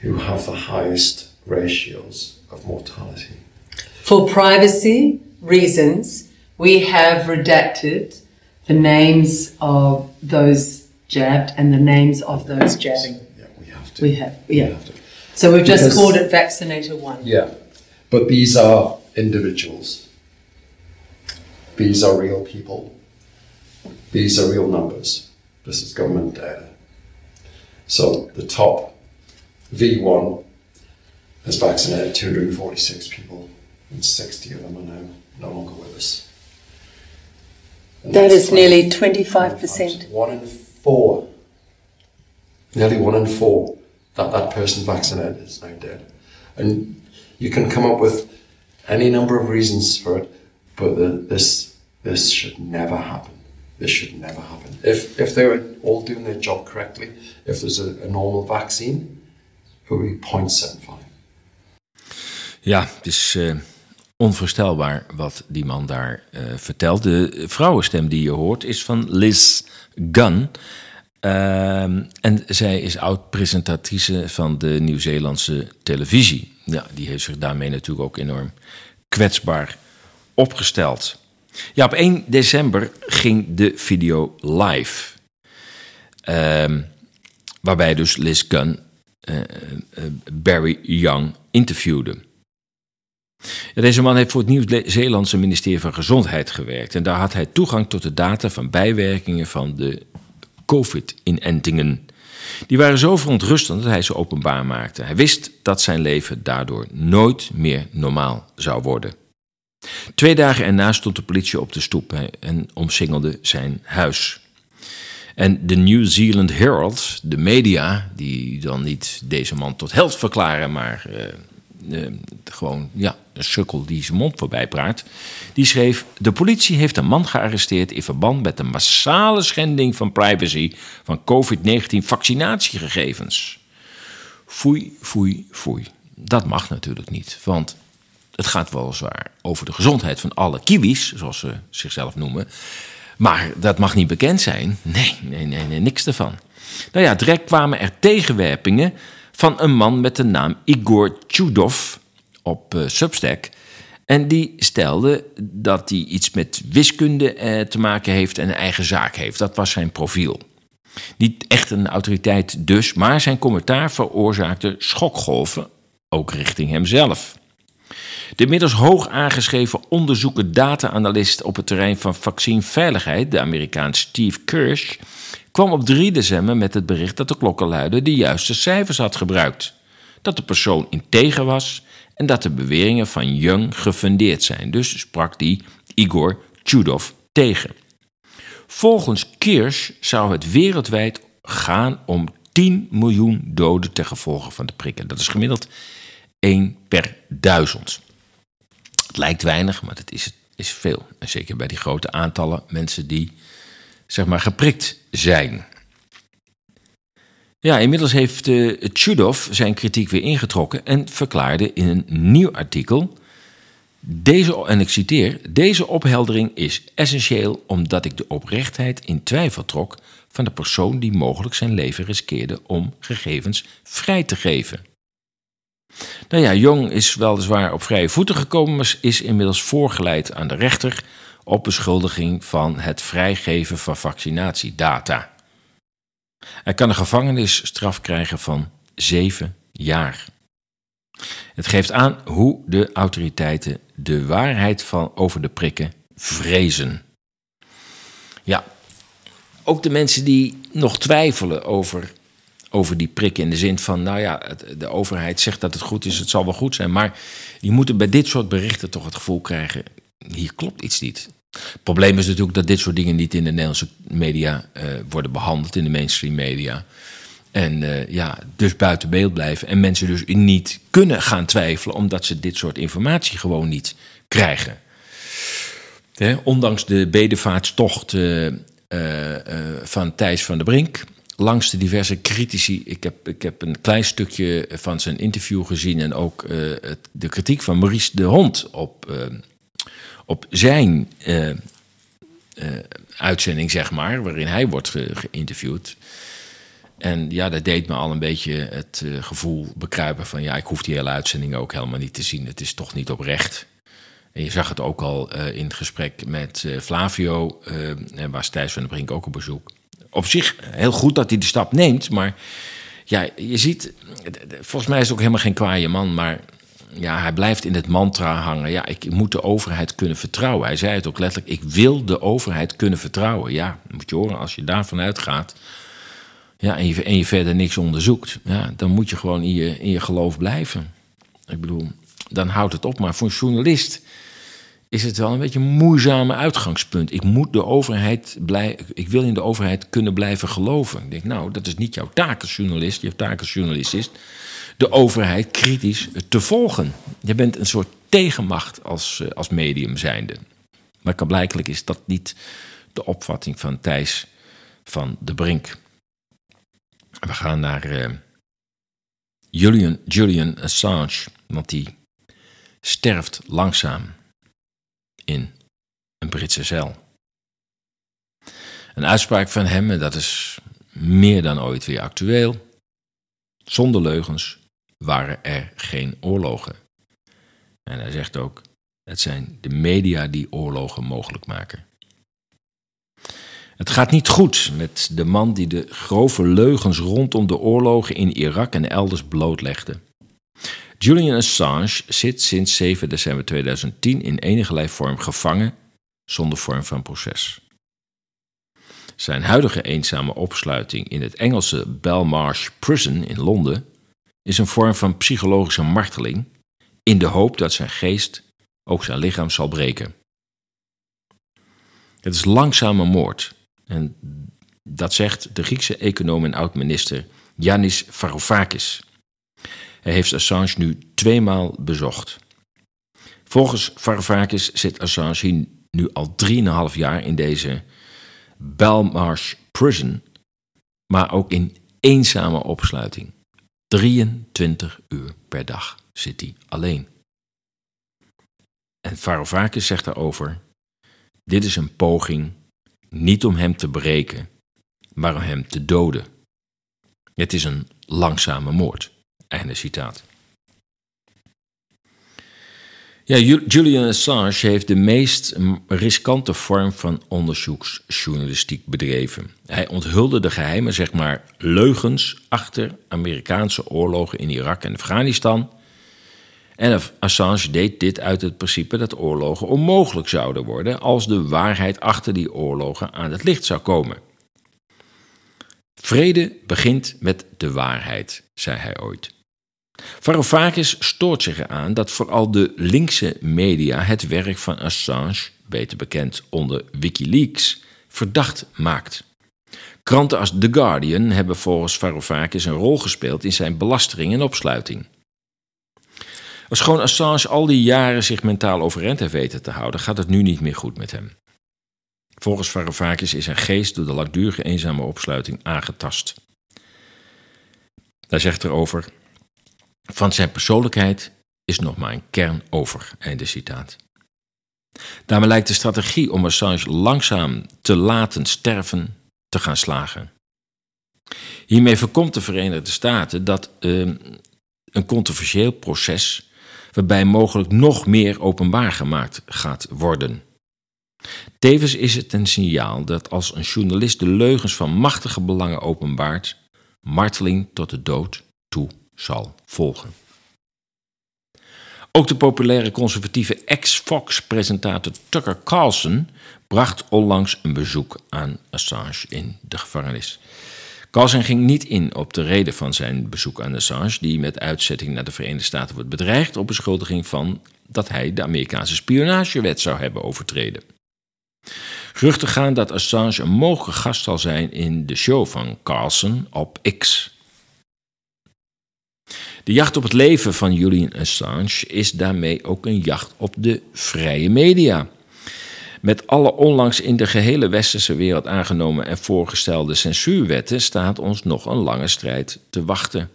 who have the highest ratios of mortality. For privacy reasons, we have redacted the names of those jabbed and the names of those jabbing. Yeah, we have to. We have, yeah. We have to. So we've just Because- called it Vaccinator 1. Yeah, but these are individuals. These are real people. These are real numbers. This is government data. So the top V1 has vaccinated 246 people, and 60 of them are now no longer with us. And That that's nearly 25%. One in four, nearly one in four, that that person vaccinated is now dead. And you can come up with any number of reasons for it, but the, this this should never happen. This should never happen. If if they were all doing their job correctly, if there's a, a normal vaccine, it would be 0.75. Ja, het is eh, onvoorstelbaar wat die man daar eh, vertelt. De vrouwenstem die je hoort is van Liz Gunn. Ehm, en zij is oud-presentatrice van de Nieuw-Zeelandse televisie. Ja, die heeft zich daarmee natuurlijk ook enorm kwetsbaar opgesteld. Ja, op 1 december ging de video live. Ehm, waarbij dus Liz Gunn eh, eh, Barry Young interviewde. Deze man heeft voor het Nieuw-Zeelandse ministerie van Gezondheid gewerkt. En daar had hij toegang tot de data van bijwerkingen van de COVID-inentingen. Die waren zo verontrustend dat hij ze openbaar maakte. Hij wist dat zijn leven daardoor nooit meer normaal zou worden. Twee dagen erna stond de politie op de stoep en omsingelde zijn huis. En de New Zealand Herald, de media, die dan niet deze man tot held verklaren, maar eh, eh, gewoon ja, sukkel die zijn mond voorbij praat, die schreef: De politie heeft een man gearresteerd in verband met de massale schending van privacy van COVID-19 vaccinatiegegevens. Foei, foei, foei. Dat mag natuurlijk niet, want het gaat weliswaar over de gezondheid van alle kiwis, zoals ze zichzelf noemen. Maar dat mag niet bekend zijn. Nee, nee, nee, nee niks ervan. Nou ja, direct kwamen er tegenwerpingen van een man met de naam Igor Chudov op uh, Substack. En die stelde dat hij iets met wiskunde eh, te maken heeft en een eigen zaak heeft. Dat was zijn profiel. Niet echt een autoriteit dus, maar zijn commentaar veroorzaakte schokgolven, ook richting hemzelf. De inmiddels hoog aangeschreven onderzoeker data-analyst op het terrein van vaccineveiligheid, de Amerikaan Steve Kirsch, kwam op 3 december met het bericht dat de klokkenluider de juiste cijfers had gebruikt. Dat de persoon integer was en dat de beweringen van Young gefundeerd zijn. Dus sprak die Igor Chudov tegen. Volgens Kirsch zou het wereldwijd gaan om 10 miljoen doden ten gevolge van de prikken. Dat is gemiddeld 1 per duizend. Het lijkt weinig, maar het is, is veel. Zeker bij die grote aantallen mensen die zeg maar geprikt zijn. Ja, inmiddels heeft uh, Chudov zijn kritiek weer ingetrokken en verklaarde in een nieuw artikel. Deze, en ik citeer: Deze opheldering is essentieel omdat ik de oprechtheid in twijfel trok van de persoon die mogelijk zijn leven riskeerde om gegevens vrij te geven. Nou ja, Jong is weliswaar op vrije voeten gekomen, maar is inmiddels voorgeleid aan de rechter op beschuldiging van het vrijgeven van vaccinatiedata. Hij kan een gevangenisstraf krijgen van zeven jaar. Het geeft aan hoe de autoriteiten de waarheid van over de prikken vrezen. Ja, ook de mensen die nog twijfelen over, over die prikken in de zin van, nou ja, de overheid zegt dat het goed is, het zal wel goed zijn, maar die moeten bij dit soort berichten toch het gevoel krijgen, hier klopt iets niet. Het probleem is natuurlijk dat dit soort dingen niet in de Nederlandse media uh, worden behandeld, in de mainstream media. En uh, ja, dus buiten beeld blijven. En mensen dus niet kunnen gaan twijfelen, omdat ze dit soort informatie gewoon niet krijgen. Ondanks de bedevaartstocht uh, van Thijs van der Brink, langs de diverse critici. Ik heb, ik heb een klein stukje van zijn interview gezien en ook de kritiek van Maurice de Hond op op zijn uh, uh, uitzending, zeg maar, waarin hij wordt ge geïnterviewd. En ja, dat deed me al een beetje het uh, gevoel bekruipen van ja, ik hoef die hele uitzending ook helemaal niet te zien. Het is toch niet oprecht. En je zag het ook al in het gesprek met Flavio, en was Thijs van der Brink ook op bezoek. Op zich heel goed dat hij de stap neemt, maar ja, je ziet, volgens mij is het ook helemaal geen kwaaie man, maar ja, hij blijft in het mantra hangen. Ja, ik moet de overheid kunnen vertrouwen. Hij zei het ook letterlijk: ik wil de overheid kunnen vertrouwen. Ja, moet je horen, als je daarvan uitgaat. Ja, en je, en je verder niks onderzoekt, ja, dan moet je gewoon in je, in je geloof blijven. Ik bedoel, dan houdt het op. Maar voor een journalist is het wel een beetje een moeizame uitgangspunt. Ik moet de overheid blij, ik wil in de overheid kunnen blijven geloven. Ik denk, nou, dat is niet jouw taak als journalist. Je taak als journalist is de overheid kritisch te volgen. Je bent een soort tegenmacht als, eh, als medium zijnde. Maar blijkbaar is dat niet de opvatting van Thijs van de Brink. We gaan naar uh, Julian, Julian Assange, want die sterft langzaam in een Britse cel. Een uitspraak van hem, en dat is meer dan ooit weer actueel. Zonder leugens, waren er geen oorlogen. En hij zegt ook: het zijn de media die oorlogen mogelijk maken. Het gaat niet goed met de man die de grove leugens rondom de oorlogen in Irak en elders blootlegde. Julian Assange zit sinds 7 december 2010 in enige vorm gevangen zonder vorm van proces. Zijn huidige eenzame opsluiting in het Engelse Belmarsh Prison in Londen is een vorm van psychologische marteling in de hoop dat zijn geest ook zijn lichaam zal breken. Het is langzame moord. En dat zegt de Griekse econoom en oud-minister Yanis Varoufakis. Hij heeft Assange nu tweemaal bezocht. Volgens Varoufakis zit Assange nu al 3,5 jaar in deze Belmarsh Prison, maar ook in eenzame opsluiting. 23 uur per dag zit hij alleen. En Varoufakis zegt daarover: Dit is een poging niet om hem te breken, maar om hem te doden. Het is een langzame moord. Einde citaat. Ja, Julian Assange heeft de meest riskante vorm van onderzoeksjournalistiek bedreven. Hij onthulde de geheime, zeg maar, leugens achter Amerikaanse oorlogen in Irak en Afghanistan. En Assange deed dit uit het principe dat oorlogen onmogelijk zouden worden als de waarheid achter die oorlogen aan het licht zou komen. Vrede begint met de waarheid, zei hij ooit. Varoufakis stoort zich eraan dat vooral de linkse media het werk van Assange, beter bekend onder Wikileaks, verdacht maakt. Kranten als The Guardian hebben volgens Varoufakis een rol gespeeld in zijn belastering en opsluiting. Als gewoon Assange al die jaren zich mentaal overeind heeft weten te houden, gaat het nu niet meer goed met hem. Volgens Varoufakis is zijn geest door de langdurige eenzame opsluiting aangetast. Hij zegt erover: Van zijn persoonlijkheid is nog maar een kern over. Einde citaat. Daarmee lijkt de strategie om Assange langzaam te laten sterven te gaan slagen. Hiermee voorkomt de Verenigde Staten dat uh, een controversieel proces waarbij mogelijk nog meer openbaar gemaakt gaat worden. Tevens is het een signaal dat als een journalist de leugens van machtige belangen openbaart, marteling tot de dood toe zal volgen. Ook de populaire conservatieve ex-Fox-presentator Tucker Carlson bracht onlangs een bezoek aan Assange in de gevangenis. Carlson ging niet in op de reden van zijn bezoek aan Assange, die met uitzetting naar de Verenigde Staten wordt bedreigd op beschuldiging van dat hij de Amerikaanse spionagewet zou hebben overtreden. Geruchten gaan dat Assange een mogelijke gast zal zijn in de show van Carlson op X. De jacht op het leven van Julian Assange is daarmee ook een jacht op de vrije media. Met alle onlangs in de gehele westerse wereld aangenomen en voorgestelde censuurwetten staat ons nog een lange strijd te wachten.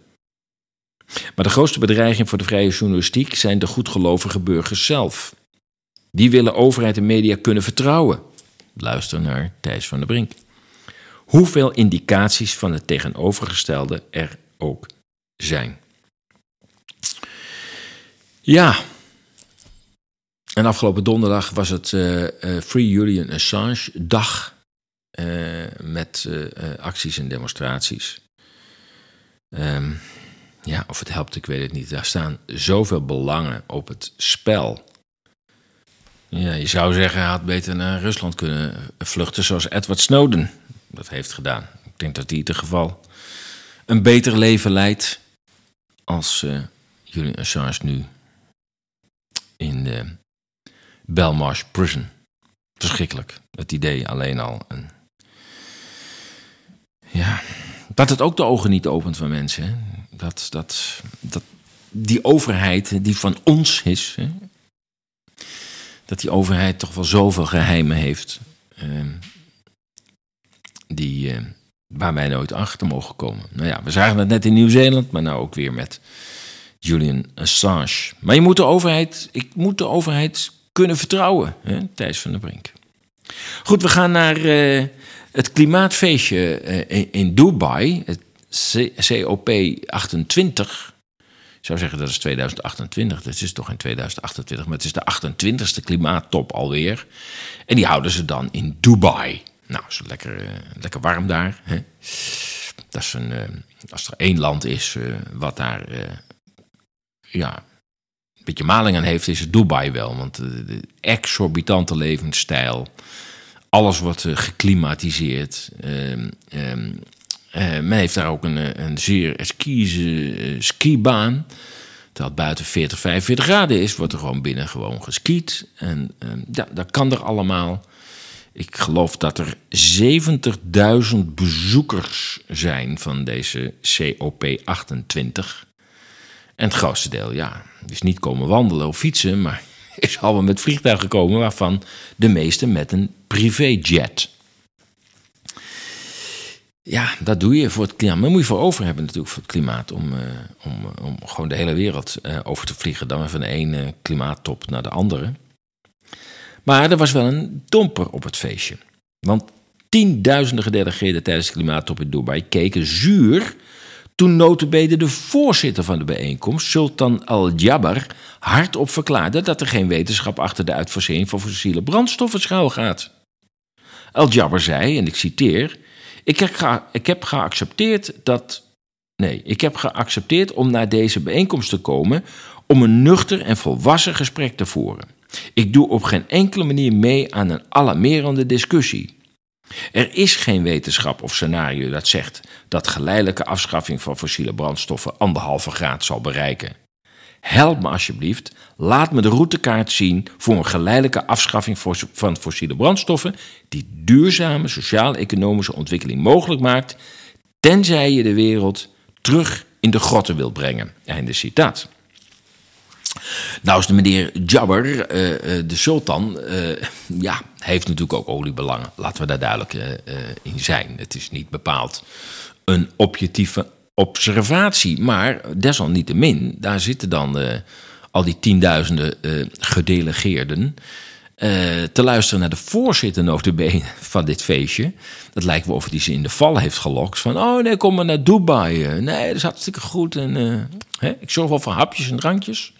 Maar de grootste bedreiging voor de vrije journalistiek zijn de goedgelovige burgers zelf. Die willen overheid en media kunnen vertrouwen. Luister naar Thijs van der Brink. Hoeveel indicaties van het tegenovergestelde er ook zijn. Ja. En afgelopen donderdag was het uh, Free Julian Assange dag. Uh, met acties en demonstraties. Um, ja, of het helpt, ik weet het niet. Daar staan zoveel belangen op het spel. Ja, je zou zeggen, hij had beter naar Rusland kunnen vluchten, zoals Edward Snowden dat heeft gedaan. Ik denk dat hij in ieder geval een beter leven leidt als Julian Assange nu in de Belmarsh Prison. Verschrikkelijk, het idee alleen al. Ja, dat het ook de ogen niet opent van mensen. Hè? Dat, dat, dat die overheid die van ons is, hè? dat die overheid toch wel zoveel geheimen heeft. Uh, die, uh, waar wij nooit achter mogen komen. Nou ja, we zagen het net in Nieuw-Zeeland, maar nou ook weer met Julian Assange. Maar je moet de overheid, ik moet de overheid kunnen vertrouwen, hè? Thijs van der Brink. Goed, we gaan naar uh, het klimaatfeestje uh, in Dubai, het COP28. Ik zou zeggen dat is 2028. Het is toch in 2028, maar het is de 28ste klimaattop alweer. En die houden ze dan in Dubai. Nou, is lekker, uh, lekker warm daar. Hè? Dat is een, als er één land is wat daar ja, een beetje maling aan heeft, is Dubai wel. Want de exorbitante levensstijl, alles wordt geklimatiseerd. Ehm, ehm, men heeft daar ook een, een zeer skieze skibaan. Het buiten 40, 45 graden is, wordt er gewoon binnen gewoon geskiet. En um, ja, dat kan er allemaal. Ik geloof dat er 70.000 bezoekers zijn van deze COP28. En het grootste deel, ja, is niet komen wandelen of fietsen, maar is allemaal met vliegtuigen gekomen, waarvan de meeste met een privéjet. Ja, dat doe je voor het klimaat. Maar moet je voor over hebben natuurlijk voor het klimaat. Om, uh, om, om gewoon de hele wereld uh, over te vliegen. Dan van de ene klimaattop naar de andere. Maar er was wel een domper op het feestje. Want tienduizenden gedelegeerden tijdens de klimaattop in Dubai keken zuur toen notabene de voorzitter van de bijeenkomst, Sultan al-Jabbar, hardop verklaarde dat er geen wetenschap achter de uitfasering van fossiele brandstoffen schuil gaat. Al-Jabbar zei, en ik citeer, ik heb, ik heb geaccepteerd dat... Nee, ik heb geaccepteerd om naar deze bijeenkomst te komen om een nuchter en volwassen gesprek te voeren. Ik doe op geen enkele manier mee aan een alarmerende discussie. Er is geen wetenschap of scenario dat zegt dat geleidelijke afschaffing van fossiele brandstoffen anderhalve graad zal bereiken. Help me alsjeblieft, laat me de routekaart zien voor een geleidelijke afschaffing van fossiele brandstoffen die duurzame sociaal-economische ontwikkeling mogelijk maakt, tenzij je de wereld terug in de grotten wilt brengen. Einde citaat. Nou is de meneer Jabber, uh, de sultan, uh, ja, heeft natuurlijk ook oliebelangen. Laten we daar duidelijk in zijn. Het is niet bepaald een objectieve observatie. Maar desalniettemin, daar zitten dan al die tienduizenden gedelegeerden... te luisteren naar de voorzitter notabene van dit feestje. Dat lijkt wel of hij ze in de val heeft gelokt. Van, oh nee, kom maar naar Dubai. Nee, dat is hartstikke goed. En, hè, ik zorg wel voor hapjes en drankjes.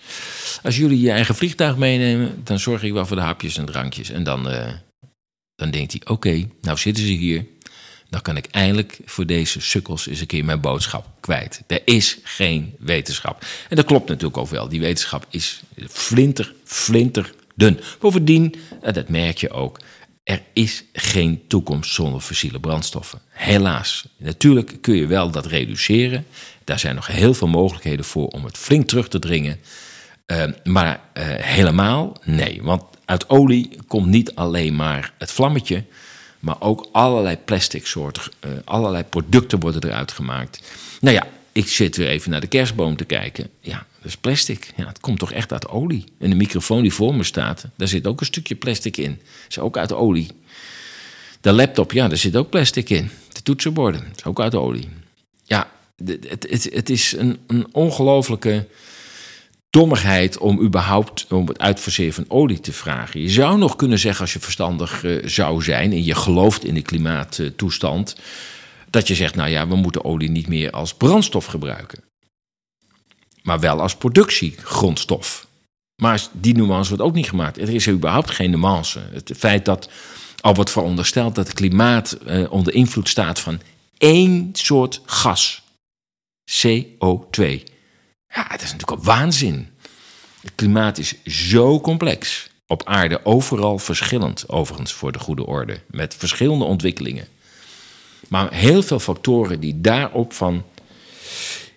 Als jullie je eigen vliegtuig meenemen, dan zorg ik wel voor de hapjes en drankjes. En dan, uh, dan denkt hij, oké, nou zitten ze hier. Dan kan ik eindelijk voor deze sukkels eens een keer mijn boodschap kwijt. Er is geen wetenschap. En dat klopt natuurlijk ook wel. Die wetenschap is flinter, flinter. Bovendien, en dat merk je ook, er is geen toekomst zonder fossiele brandstoffen. Helaas. Natuurlijk kun je wel dat reduceren. Daar zijn nog heel veel mogelijkheden voor om het flink terug te dringen. Uh, maar uh, helemaal nee. Want uit olie komt niet alleen maar het vlammetje, maar ook allerlei plastic soorten, allerlei producten worden eruit gemaakt. Nou ja, ik zit weer even naar de kerstboom te kijken. Ja, dat is plastic. Ja, het komt toch echt uit olie. En de microfoon die voor me staat, daar zit ook een stukje plastic in. Dat is ook uit olie. De laptop, ja, daar zit ook plastic in. De toetsenborden, is ook uit olie. Ja, het, het, het is een, een ongelofelijke dommigheid om überhaupt om het uitfaseren van olie te vragen. Je zou nog kunnen zeggen, als je verstandig uh, zou zijn en je gelooft in de klimaattoestand, dat je zegt, nou ja, we moeten olie niet meer als brandstof gebruiken. Maar wel als productiegrondstof. Maar die nuance wordt ook niet gemaakt. Er is überhaupt geen nuance. Het feit dat al wordt verondersteld dat het klimaat uh, onder invloed staat van één soort gas, CO2. Ja, dat is natuurlijk al waanzin. Het klimaat is zo complex. Op aarde overal verschillend, overigens voor de goede orde. Met verschillende ontwikkelingen. Maar heel veel factoren die daarop van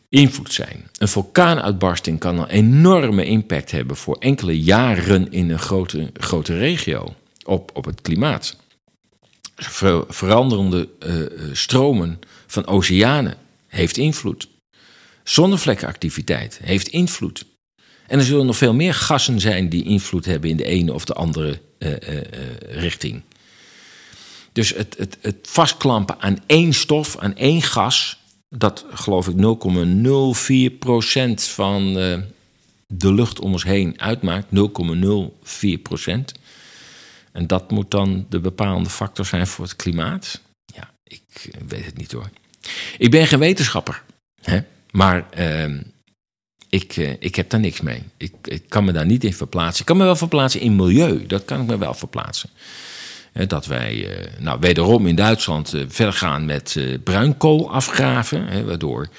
invloed zijn. Een vulkaanuitbarsting kan een enorme impact hebben voor enkele jaren in een grote, grote regio op, op het klimaat. Ver, veranderende uh, stromen van oceanen heeft invloed. Zonnevlekkenactiviteit heeft invloed. En er zullen nog veel meer gassen zijn die invloed hebben in de ene of de andere uh, richting. Dus het, het, het vastklampen aan één stof, aan één gas, dat geloof ik 0,04% van de lucht om ons heen uitmaakt. 0,04%. En dat moet dan de bepalende factor zijn voor het klimaat? Ja, ik weet het niet hoor. Ik ben geen wetenschapper. Hè? Maar uh, ik, uh, ik heb daar niks mee. Ik, ik, kan me daar niet in verplaatsen. Ik kan me wel verplaatsen in milieu. Dat kan ik me wel verplaatsen. Dat wij, uh, nou, wederom in Duitsland verder gaan met bruinkool afgraven. Waardoor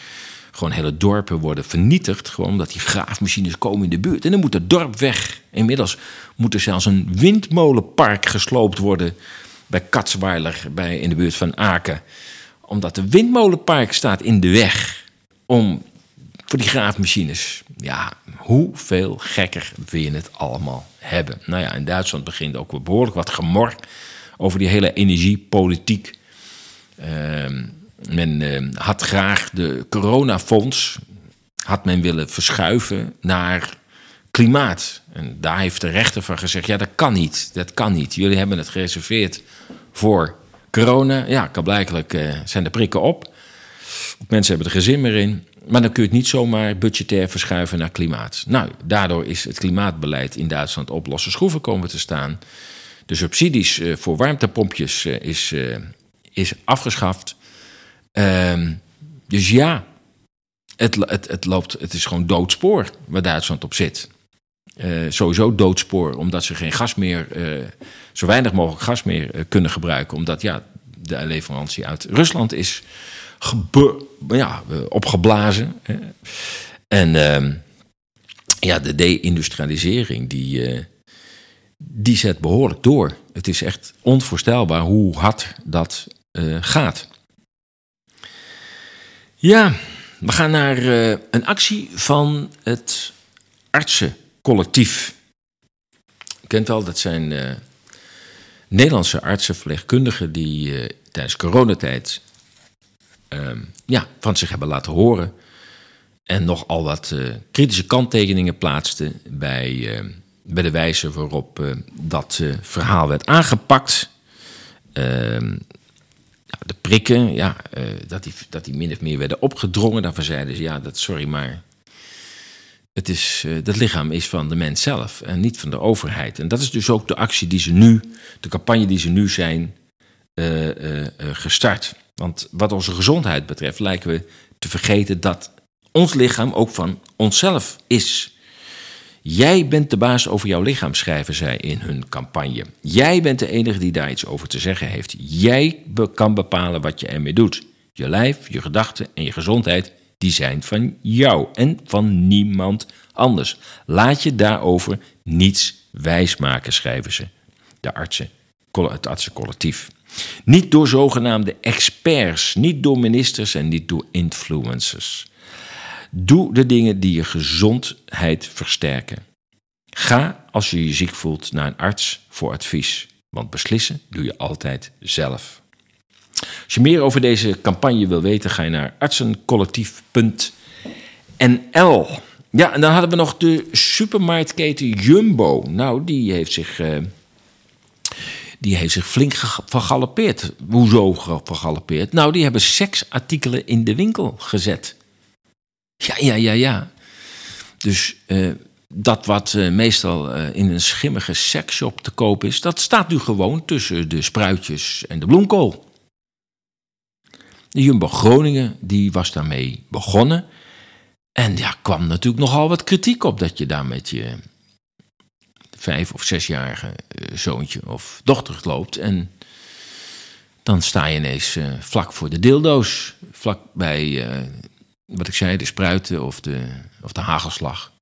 gewoon hele dorpen worden vernietigd. Gewoon omdat die graafmachines komen in de buurt. En dan moet het dorp weg. Inmiddels moet er zelfs een windmolenpark gesloopt worden bij Katzweiler, bij, in de buurt van Aken. Omdat de windmolenpark staat in de weg om voor die graafmachines. Ja, hoeveel gekker wil je het allemaal Nou ja, in Duitsland begint ook weer behoorlijk wat gemor over die hele energiepolitiek. Uh, men uh, had graag de coronafonds had men willen verschuiven naar klimaat. En daar heeft de rechter van gezegd: ja, dat kan niet. Dat kan niet. Jullie hebben het gereserveerd voor corona. Ja, kan uh, zijn de prikken op. Mensen hebben er geen zin meer in. Maar dan kun je het niet zomaar budgetair verschuiven naar klimaat. Nou, daardoor is het klimaatbeleid in Duitsland op losse schroeven komen te staan. De subsidies uh, voor warmtepompjes uh, is, uh, is afgeschaft. Ehm, dus ja, het, het, het, loopt, het is gewoon doodspoor waar Duitsland op zit. sowieso doodspoor, omdat ze geen gas meer, zo weinig mogelijk gas meer kunnen gebruiken. Omdat ja, de leverantie uit Rusland is ja, opgeblazen. En uh, ja, de deindustrialisering, die, eh, die zet behoorlijk door. Het is echt onvoorstelbaar hoe hard dat eh, gaat. Ja, we gaan naar eh, een actie van het artsencollectief. Je kent wel, dat zijn eh, Nederlandse artsen, verpleegkundigen die eh, tijdens coronatijd ehm, ja, van zich hebben laten horen. En nogal wat eh, kritische kanttekeningen plaatsten bij, eh, bij de wijze waarop eh, dat eh, verhaal werd aangepakt. Ehm, de prikken, ja, dat, die, dat die min of meer werden opgedrongen. Daarvan zeiden ze, ja, dat, sorry, maar het is, dat lichaam is van de mens zelf en niet van de overheid. En dat is dus ook de actie die ze nu, de campagne die ze nu zijn gestart. Want wat onze gezondheid betreft lijken we te vergeten dat ons lichaam ook van onszelf is. Jij bent de baas over jouw lichaam, schrijven zij in hun campagne. Jij bent de enige die daar iets over te zeggen heeft. Jij kan bepalen wat je ermee doet. Je lijf, je gedachten en je gezondheid, die zijn van jou en van niemand anders. Laat je daarover niets wijsmaken, schrijven ze. De artsen, het artsencollectief. Niet door zogenaamde experts, niet door ministers en niet door influencers. Doe de dingen die je gezondheid versterken. Ga als je je ziek voelt naar een arts voor advies, want beslissen doe je altijd zelf. Als je meer over deze campagne wil weten, ga je naar artsencollectief.nl. Ja, en dan hadden we nog de supermarktketen Jumbo. Nou, die heeft zich, eh, die heeft zich flink vergalopeerd. Hoezo vergalopeerd? Nou, die hebben seksartikelen in de winkel gezet. Ja, ja, ja, ja. Dus eh, dat wat eh, meestal eh, in een schimmige seksshop te koop is, dat staat nu gewoon tussen de spruitjes en de bloemkool. De Jumbo Groningen die was daarmee begonnen. En ja, kwam natuurlijk nogal wat kritiek op dat je daar met je vijf of zesjarige eh, zoontje of dochter loopt. En dan sta je ineens eh, vlak voor de dildo's. Vlak bij, eh, wat ik zei, de spruiten of de, of de hagelslag.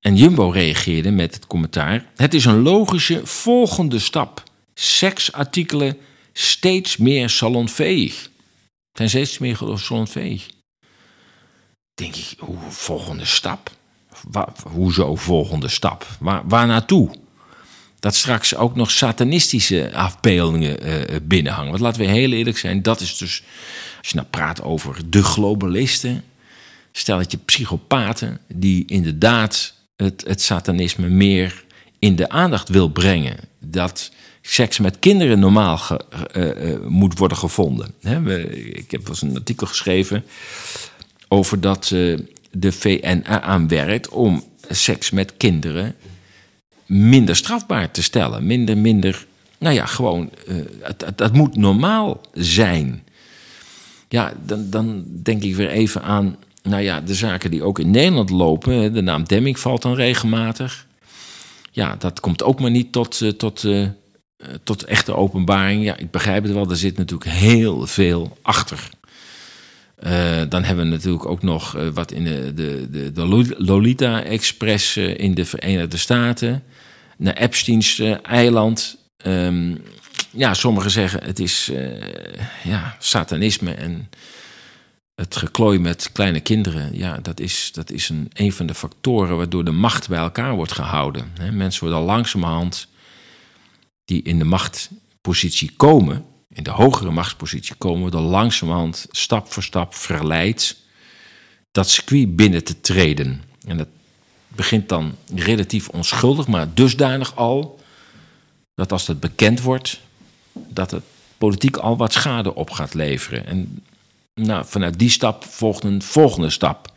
En Jumbo reageerde met het commentaar: Het is een logische volgende stap. Seksartikelen steeds meer salonveeg. Zijn steeds meer salonveeg. Denk ik, hoe volgende stap? Hoezo volgende stap? Waar, waar naartoe? Dat straks ook nog satanistische afbeeldingen eh, eh, binnenhangen. Want laten we heel eerlijk zijn, dat is dus, als je nou praat over de globalisten, stel dat je psychopaten die inderdaad het, het satanisme meer in de aandacht wil brengen. Dat seks met kinderen normaal eh, eh, moet worden gevonden. We- ik heb wel eens een artikel geschreven over dat de VN aan werkt om seks met kinderen minder strafbaar te stellen. Minder, minder, nou ja, gewoon, het moet normaal zijn. Ja, dan, dan denk ik weer even aan, nou ja, de zaken die ook in Nederland lopen. De naam Demming valt dan regelmatig. Ja, dat komt ook maar niet tot, eh, tot, eh, tot echte openbaring. Ja, ik begrijp het wel, er zit natuurlijk heel veel achter. Eh, dan hebben we natuurlijk ook nog eh, wat in de, de, de, Lolita Express eh, in de Verenigde Staten. Naar Epstein's eiland. Ehm, ja, sommigen zeggen het is ja, satanisme en het geklooi met kleine kinderen. Ja, dat is, dat is een, een van de factoren waardoor de macht bij elkaar wordt gehouden. Mensen worden al langzamerhand die in de machtpositie komen, in de hogere machtspositie komen, worden langzamerhand stap voor stap verleid dat circuit binnen te treden. En dat begint dan relatief onschuldig, maar dusdanig al dat als het bekend wordt, dat het politiek al wat schade op gaat leveren. En nou, vanuit die stap volgt een volgende stap.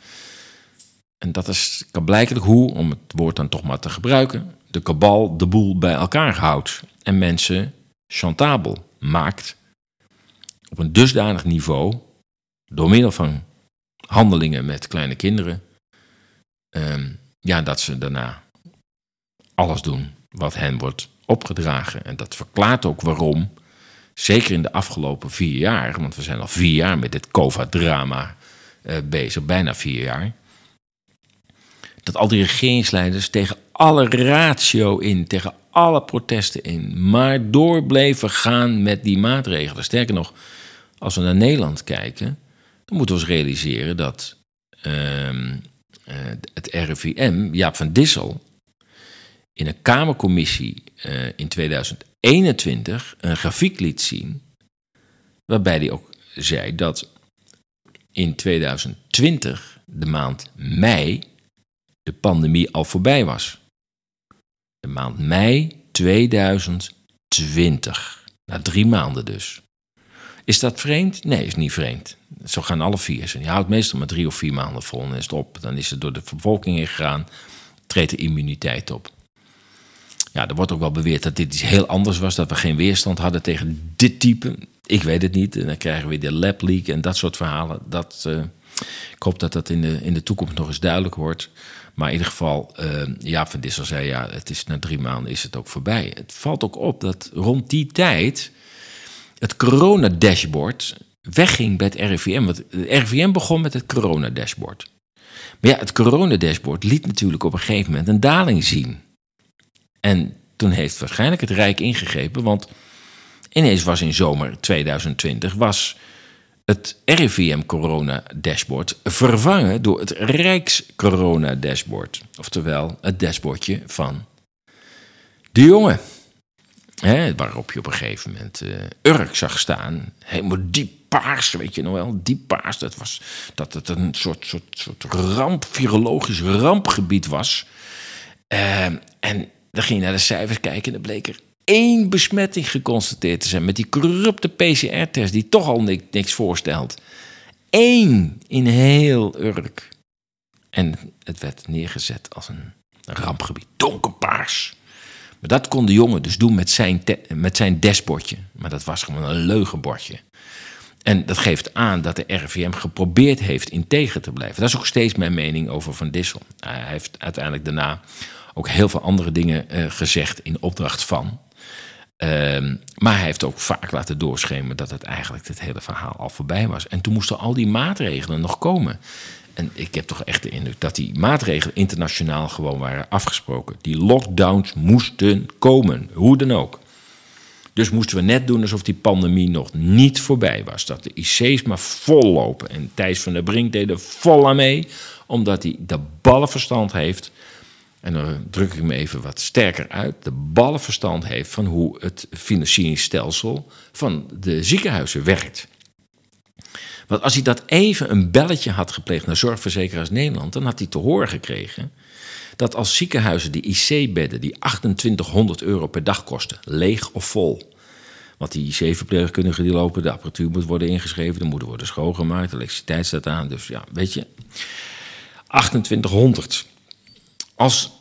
En dat is blijkbaar hoe, om het woord dan toch maar te gebruiken, de kabal de boel bij elkaar houdt en mensen chantabel maakt op een dusdanig niveau, door middel van handelingen met kleine kinderen, ehm, ja, dat ze daarna alles doen wat hen wordt opgedragen. En dat verklaart ook waarom, zeker in de afgelopen vier jaar, want we zijn al vier jaar met dit COVID-drama eh, bezig, bijna vier jaar. Dat al die regeringsleiders tegen alle ratio in, tegen alle protesten in, maar door bleven gaan met die maatregelen. Sterker nog, als we naar Nederland kijken, dan moeten we ons realiseren dat ehm, eh, het RIVM, Jaap van Dissel, in een Kamercommissie uh, in 2021 een grafiek liet zien, waarbij hij ook zei dat in 2020, de maand mei, de pandemie al voorbij was. De maand mei 2020. Na drie maanden dus. Is dat vreemd? Nee, is niet vreemd. Zo gaan alle vier. Je houdt meestal maar drie of vier maanden vol en is het op. Dan is het door de bevolking ingegaan, treedt de immuniteit op. Ja, er wordt ook wel beweerd dat dit iets heel anders was, dat we geen weerstand hadden tegen dit type. Ik weet het niet. En dan krijgen we de lab leak en dat soort verhalen. Dat, uh, ik hoop dat dat in de, in de toekomst nog eens duidelijk wordt. Maar in ieder geval, uh, van Dissel zei, ja, het is na drie maanden is het ook voorbij. Het valt ook op dat rond die tijd het corona-dashboard wegging bij het RIVM. Want het RIVM begon met het corona-dashboard. Maar ja, het corona-dashboard liet natuurlijk op een gegeven moment een daling zien. En toen heeft waarschijnlijk het Rijk ingegrepen, want ineens was in zomer 2020 was het RIVM Corona Dashboard vervangen door het Rijks Corona Dashboard. Oftewel het dashboardje van de jongen. Waarop je op een gegeven moment uh, Urk zag staan. Helemaal diep paars, weet je nog wel. Diep paars. Dat, was, dat het een soort, soort, soort ramp, virologisch rampgebied was. Uh, en dan ging je naar de cijfers kijken en dan bleek er één besmetting geconstateerd te zijn. Met die corrupte PCR-test die toch al niks, voorstelt. Eén in heel Urk. En het werd neergezet als een rampgebied. Donkerpaars. Maar dat kon de jongen dus doen met zijn, met zijn dashbordje. Maar dat was gewoon een leugenbordje. En dat geeft aan dat de RIVM geprobeerd heeft integer te blijven. Dat is ook steeds mijn mening over Van Dissel. Hij heeft uiteindelijk daarna ook heel veel andere dingen uh, gezegd in opdracht van. Um, maar hij heeft ook vaak laten doorschemeren dat het eigenlijk het hele verhaal al voorbij was. En toen moesten al die maatregelen nog komen. En ik heb toch echt de indruk dat die maatregelen internationaal gewoon waren afgesproken. Die lockdowns moesten komen, hoe dan ook. Dus moesten we net doen alsof die pandemie nog niet voorbij was. Dat de IC's maar vol lopen. En Thijs van der Brink deed er vol aan mee, omdat hij de ballenverstand heeft en dan druk ik me even wat sterker uit, de ballenverstand heeft van hoe het financieringsstelsel van de ziekenhuizen werkt. Want als hij dat even een belletje had gepleegd naar Zorgverzekeraars Nederland, dan had hij te horen gekregen dat als ziekenhuizen die IC-bedden die 2800 euro per dag kosten, leeg of vol, want die IC-verpleegkundigen die lopen, de apparatuur moet worden ingeschreven, de moet worden schoongemaakt, de elektriciteit staat aan, dus ja, weet je, 2800 als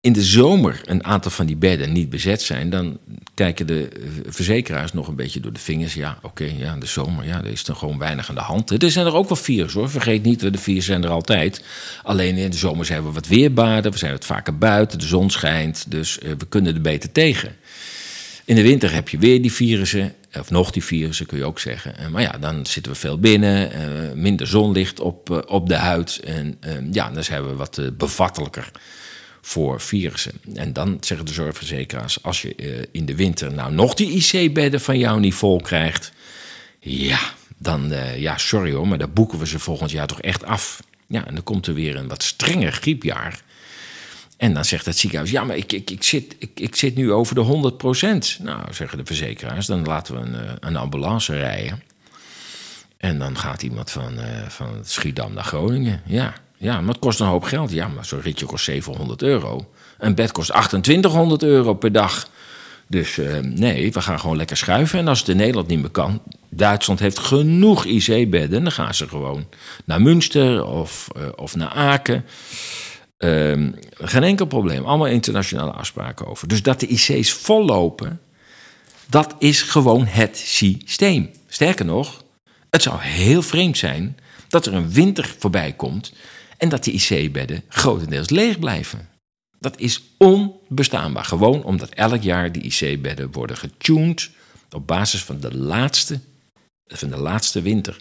in de zomer een aantal van die bedden niet bezet zijn, dan kijken de verzekeraars nog een beetje door de vingers. Ja, oké, ja, de zomer, ja, er is dan gewoon weinig aan de hand. Er zijn er ook wel virus hoor. Vergeet niet, de virussen zijn er altijd. Alleen in de zomer zijn we wat weerbaarder, we zijn wat vaker buiten, de zon schijnt, dus eh, we kunnen er beter tegen. In de winter heb je weer die virussen, of nog die virussen kun je ook zeggen. Eh, maar ja, dan zitten we veel binnen, eh, minder zonlicht op, op de huid. En ja, dan zijn we wat bevattelijker voor virussen. En dan zeggen de zorgverzekeraars: als je uh, in de winter nou nog die IC-bedden van jou niet vol krijgt, ja, dan, uh, ja, sorry hoor, maar dan boeken we ze volgend jaar toch echt af. Ja, en dan komt er weer een wat strenger griepjaar. En dan zegt het ziekenhuis: Ja, maar ik, ik, ik, zit, ik, ik zit nu over de 100%. Nou, zeggen de verzekeraars: dan laten we een, eh, een ambulance rijden. En dan gaat iemand van, uh, van Schiedam naar Groningen. Ja, ja, maar het kost een hoop geld. Ja, maar zo'n ritje kost 700 euro. Een bed kost 2800 euro per dag. Dus uh, nee, we gaan gewoon lekker schuiven. En als het in Nederland niet meer kan, Duitsland heeft genoeg IC-bedden. Dan gaan ze gewoon naar Münster of, uh, of naar Aken. Uh, geen enkel probleem. Allemaal internationale afspraken over. Dus dat de IC's vollopen, dat is gewoon het systeem. Sterker nog, het zou heel vreemd zijn dat er een winter voorbij komt en dat die IC-bedden grotendeels leeg blijven. Dat is onbestaanbaar. Gewoon omdat elk jaar die IC-bedden worden getuned op basis van de laatste, van de laatste winter.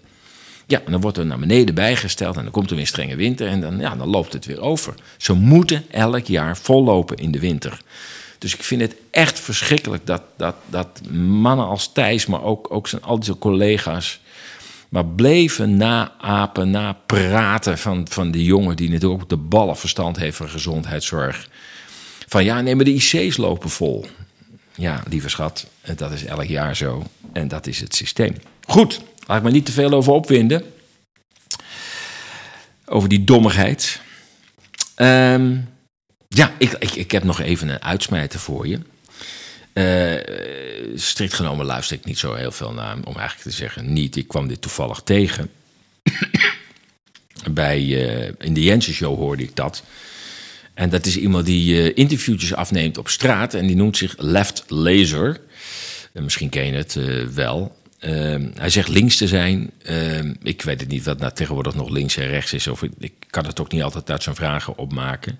Ja, en dan wordt er naar beneden bijgesteld en dan komt er weer een strenge winter en dan, ja, dan loopt het weer over. Ze moeten elk jaar vollopen in de winter. Dus ik vind het echt verschrikkelijk dat, dat, dat mannen als Thijs, maar ook, ook zijn, al zijn collega's, maar bleven naapen, napraten van, van die jongen die natuurlijk ook de ballen verstand heeft van gezondheidszorg. Van ja, nee, maar de IC's lopen vol. Ja, lieve schat, dat is elk jaar zo. En dat is het systeem. Goed, laat ik me niet te veel over opwinden. Over die dommigheid. Ehm, ja, ik, ik, ik heb nog even een uitsmijter voor je. Uh, strikt genomen luister ik niet zo heel veel naar hem, om eigenlijk te zeggen niet. Ik kwam dit toevallig tegen. Bij, uh, in de Jensen Show hoorde ik dat. En dat is iemand die uh, interviewtjes afneemt op straat en die noemt zich Left Laser. misschien ken je het wel. Ehm, hij zegt links te zijn. Ehm, ik weet het niet wat nou tegenwoordig nog links en rechts is. Of ik, kan het ook niet altijd uit zijn vragen opmaken.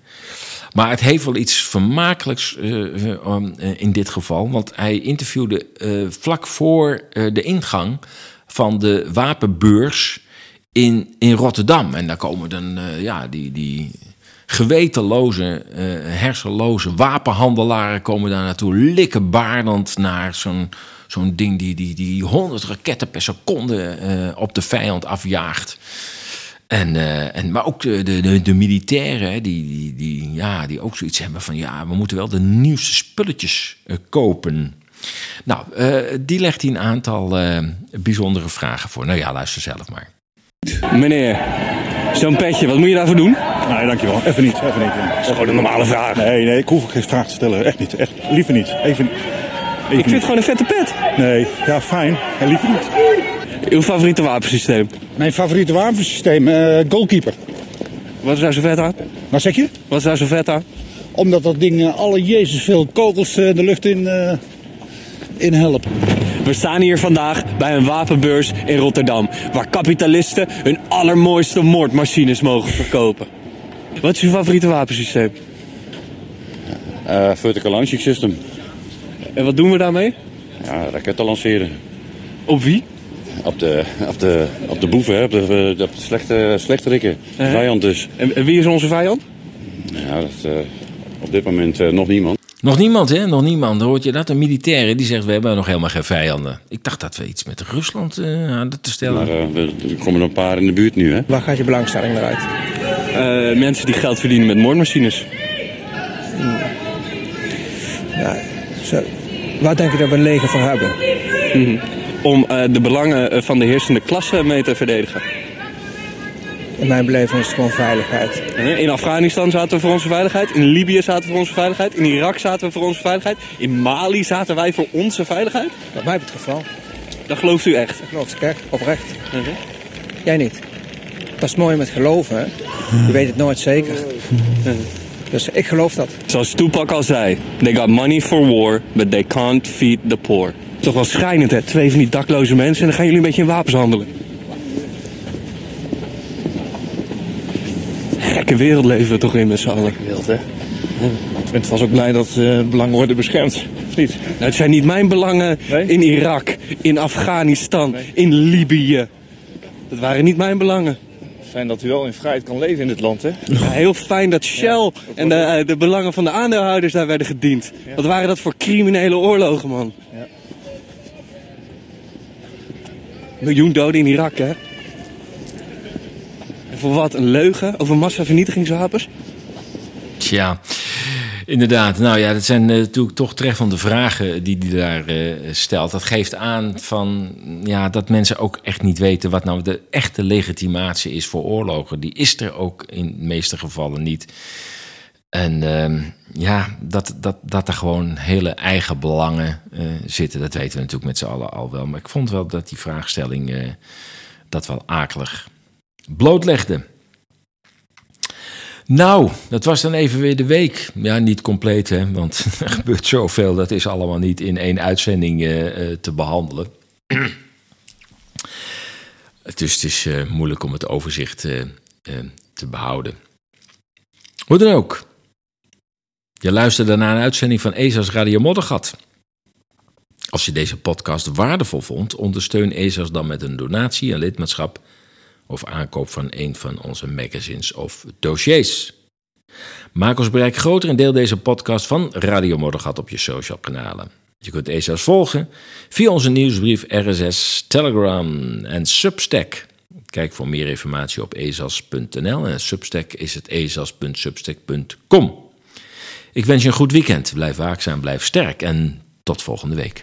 Maar het heeft wel iets vermakelijks uh, in dit geval. Want hij interviewde vlak voor de ingang van de wapenbeurs in, in Rotterdam. En daar komen dan ja, die, die gewetenloze, hersenloze wapenhandelaren komen daar naartoe. Likkenbaardend naar zo'n zo'n ding die, die, die 100 raketten per seconde uh, op de vijand afjaagt. En, uh, en, maar ook de, de, de, militairen, die, die, die, ja, die ook zoiets hebben van... ja, we moeten wel de nieuwste spulletjes uh, kopen. Nou, die legt hij een aantal bijzondere vragen voor. Nou ja, luister zelf maar. Meneer, zo'n petje, wat moet je daarvoor doen? Nee, dankjewel. Even niet, even niet. Dat is gewoon een normale vraag. Nee, nee, ik hoef geen vraag te stellen. Echt niet, echt. Liever niet. Even, ik vind het gewoon een vette pet. Nee, ja, fijn. En liever niet. Uw favoriete wapensysteem? Mijn favoriete wapensysteem? Uh, goalkeeper. Wat is daar zo vet aan? Wat zeg je? Wat is daar zo vet aan? Omdat dat ding uh, alle jezus veel kogels uh, de lucht in, in helpen. We staan hier vandaag bij een wapenbeurs in Rotterdam. Waar kapitalisten hun allermooiste moordmachines mogen verkopen. Wat is uw favoriete wapensysteem? vertical launching system. En wat doen we daarmee? Ja, raketten lanceren. Op wie? Op de, op de, op de boeven, hè? op de, op de slechte, slechterikken. De uh-huh. vijand dus. En, en, wie is onze vijand? Ja, dat, uh, op dit moment uh, nog niemand. Nog niemand, hè? Nog niemand. Dan hoort je dat? Een militaire die zegt, we hebben nog helemaal geen vijanden. Ik dacht dat we iets met Rusland uh, hadden te stellen. Maar we, er komen er een paar in de buurt nu, hè? Waar gaat je belangstelling naar uit? Mensen die geld verdienen met moordmachines. Ja, zo, Waar denk je dat we een leger voor hebben? Mm Om uh, de belangen eh, van de heersende klasse mee te verdedigen. In mijn beleving is het gewoon veiligheid. In Afghanistan zaten we voor onze veiligheid. In Libië zaten we voor onze veiligheid. In Irak zaten we voor onze veiligheid. In Mali zaten wij voor onze veiligheid. Dat mij het geval. Dat gelooft u echt? Dat geloof ik echt, oprecht. -huh. Jij niet. Dat is mooi met geloven, hè? Je weet het nooit zeker. Dus ik geloof dat. Zoals Tupac al zei, they got money for war, but they can't feed the poor. Toch wel schrijnend, hè? Twee van die dakloze mensen en dan gaan jullie een beetje in wapens handelen. Gekke wereld leven we toch in met z'n allen. Wereld, hè? Ik ben vast ook blij dat uh, belangen worden beschermd, of niet? Nou, het zijn niet mijn belangen nee? in Irak, in Afghanistan, nee. in Libië. Dat waren niet mijn belangen. Fijn dat u wel in vrijheid kan leven in dit land, hè? Ja, heel fijn dat Shell ja, en de, eh, de, belangen van de aandeelhouders daar werden gediend. Ja. Wat waren dat voor criminele oorlogen, man? Ja. Miljoen doden in Irak, hè? En voor wat? Een leugen over massavernietigingswapens? Tja, Inderdaad, nou ja, dat zijn uh, natuurlijk toch treffende vragen die hij daar uh, stelt. Dat geeft aan van, ja, dat mensen ook echt niet weten wat nou de echte legitimatie is voor oorlogen. Die is er ook in de meeste gevallen niet. En uh, ja, dat, dat, dat er gewoon hele eigen belangen uh, zitten, dat weten we natuurlijk met z'n allen al wel. Maar ik vond wel dat die vraagstelling dat wel akelig blootlegde. Nou, dat was dan even weer de week. Ja, niet compleet, hè, want er gebeurt zoveel. Dat is allemaal niet in één uitzending uh, uh, te behandelen. dus het is uh, moeilijk om het overzicht te behouden. Hoe dan ook. Je luisterde naar een uitzending van ESA's Radio Moddergat. Als je deze podcast waardevol vond, ondersteun ESA's dan met een donatie en lidmaatschap of aankoop van een van onze magazines of dossiers. Maak ons bereik groter en deel deze podcast van Radio Moddergat op je social kanalen. Je kunt ESA's volgen via onze nieuwsbrief, RSS, Telegram en Substack. Kijk voor meer informatie op ezas.nl en Substack is het ezas.substack.com. Ik wens je een goed weekend. Blijf waakzaam, blijf sterk en tot volgende week.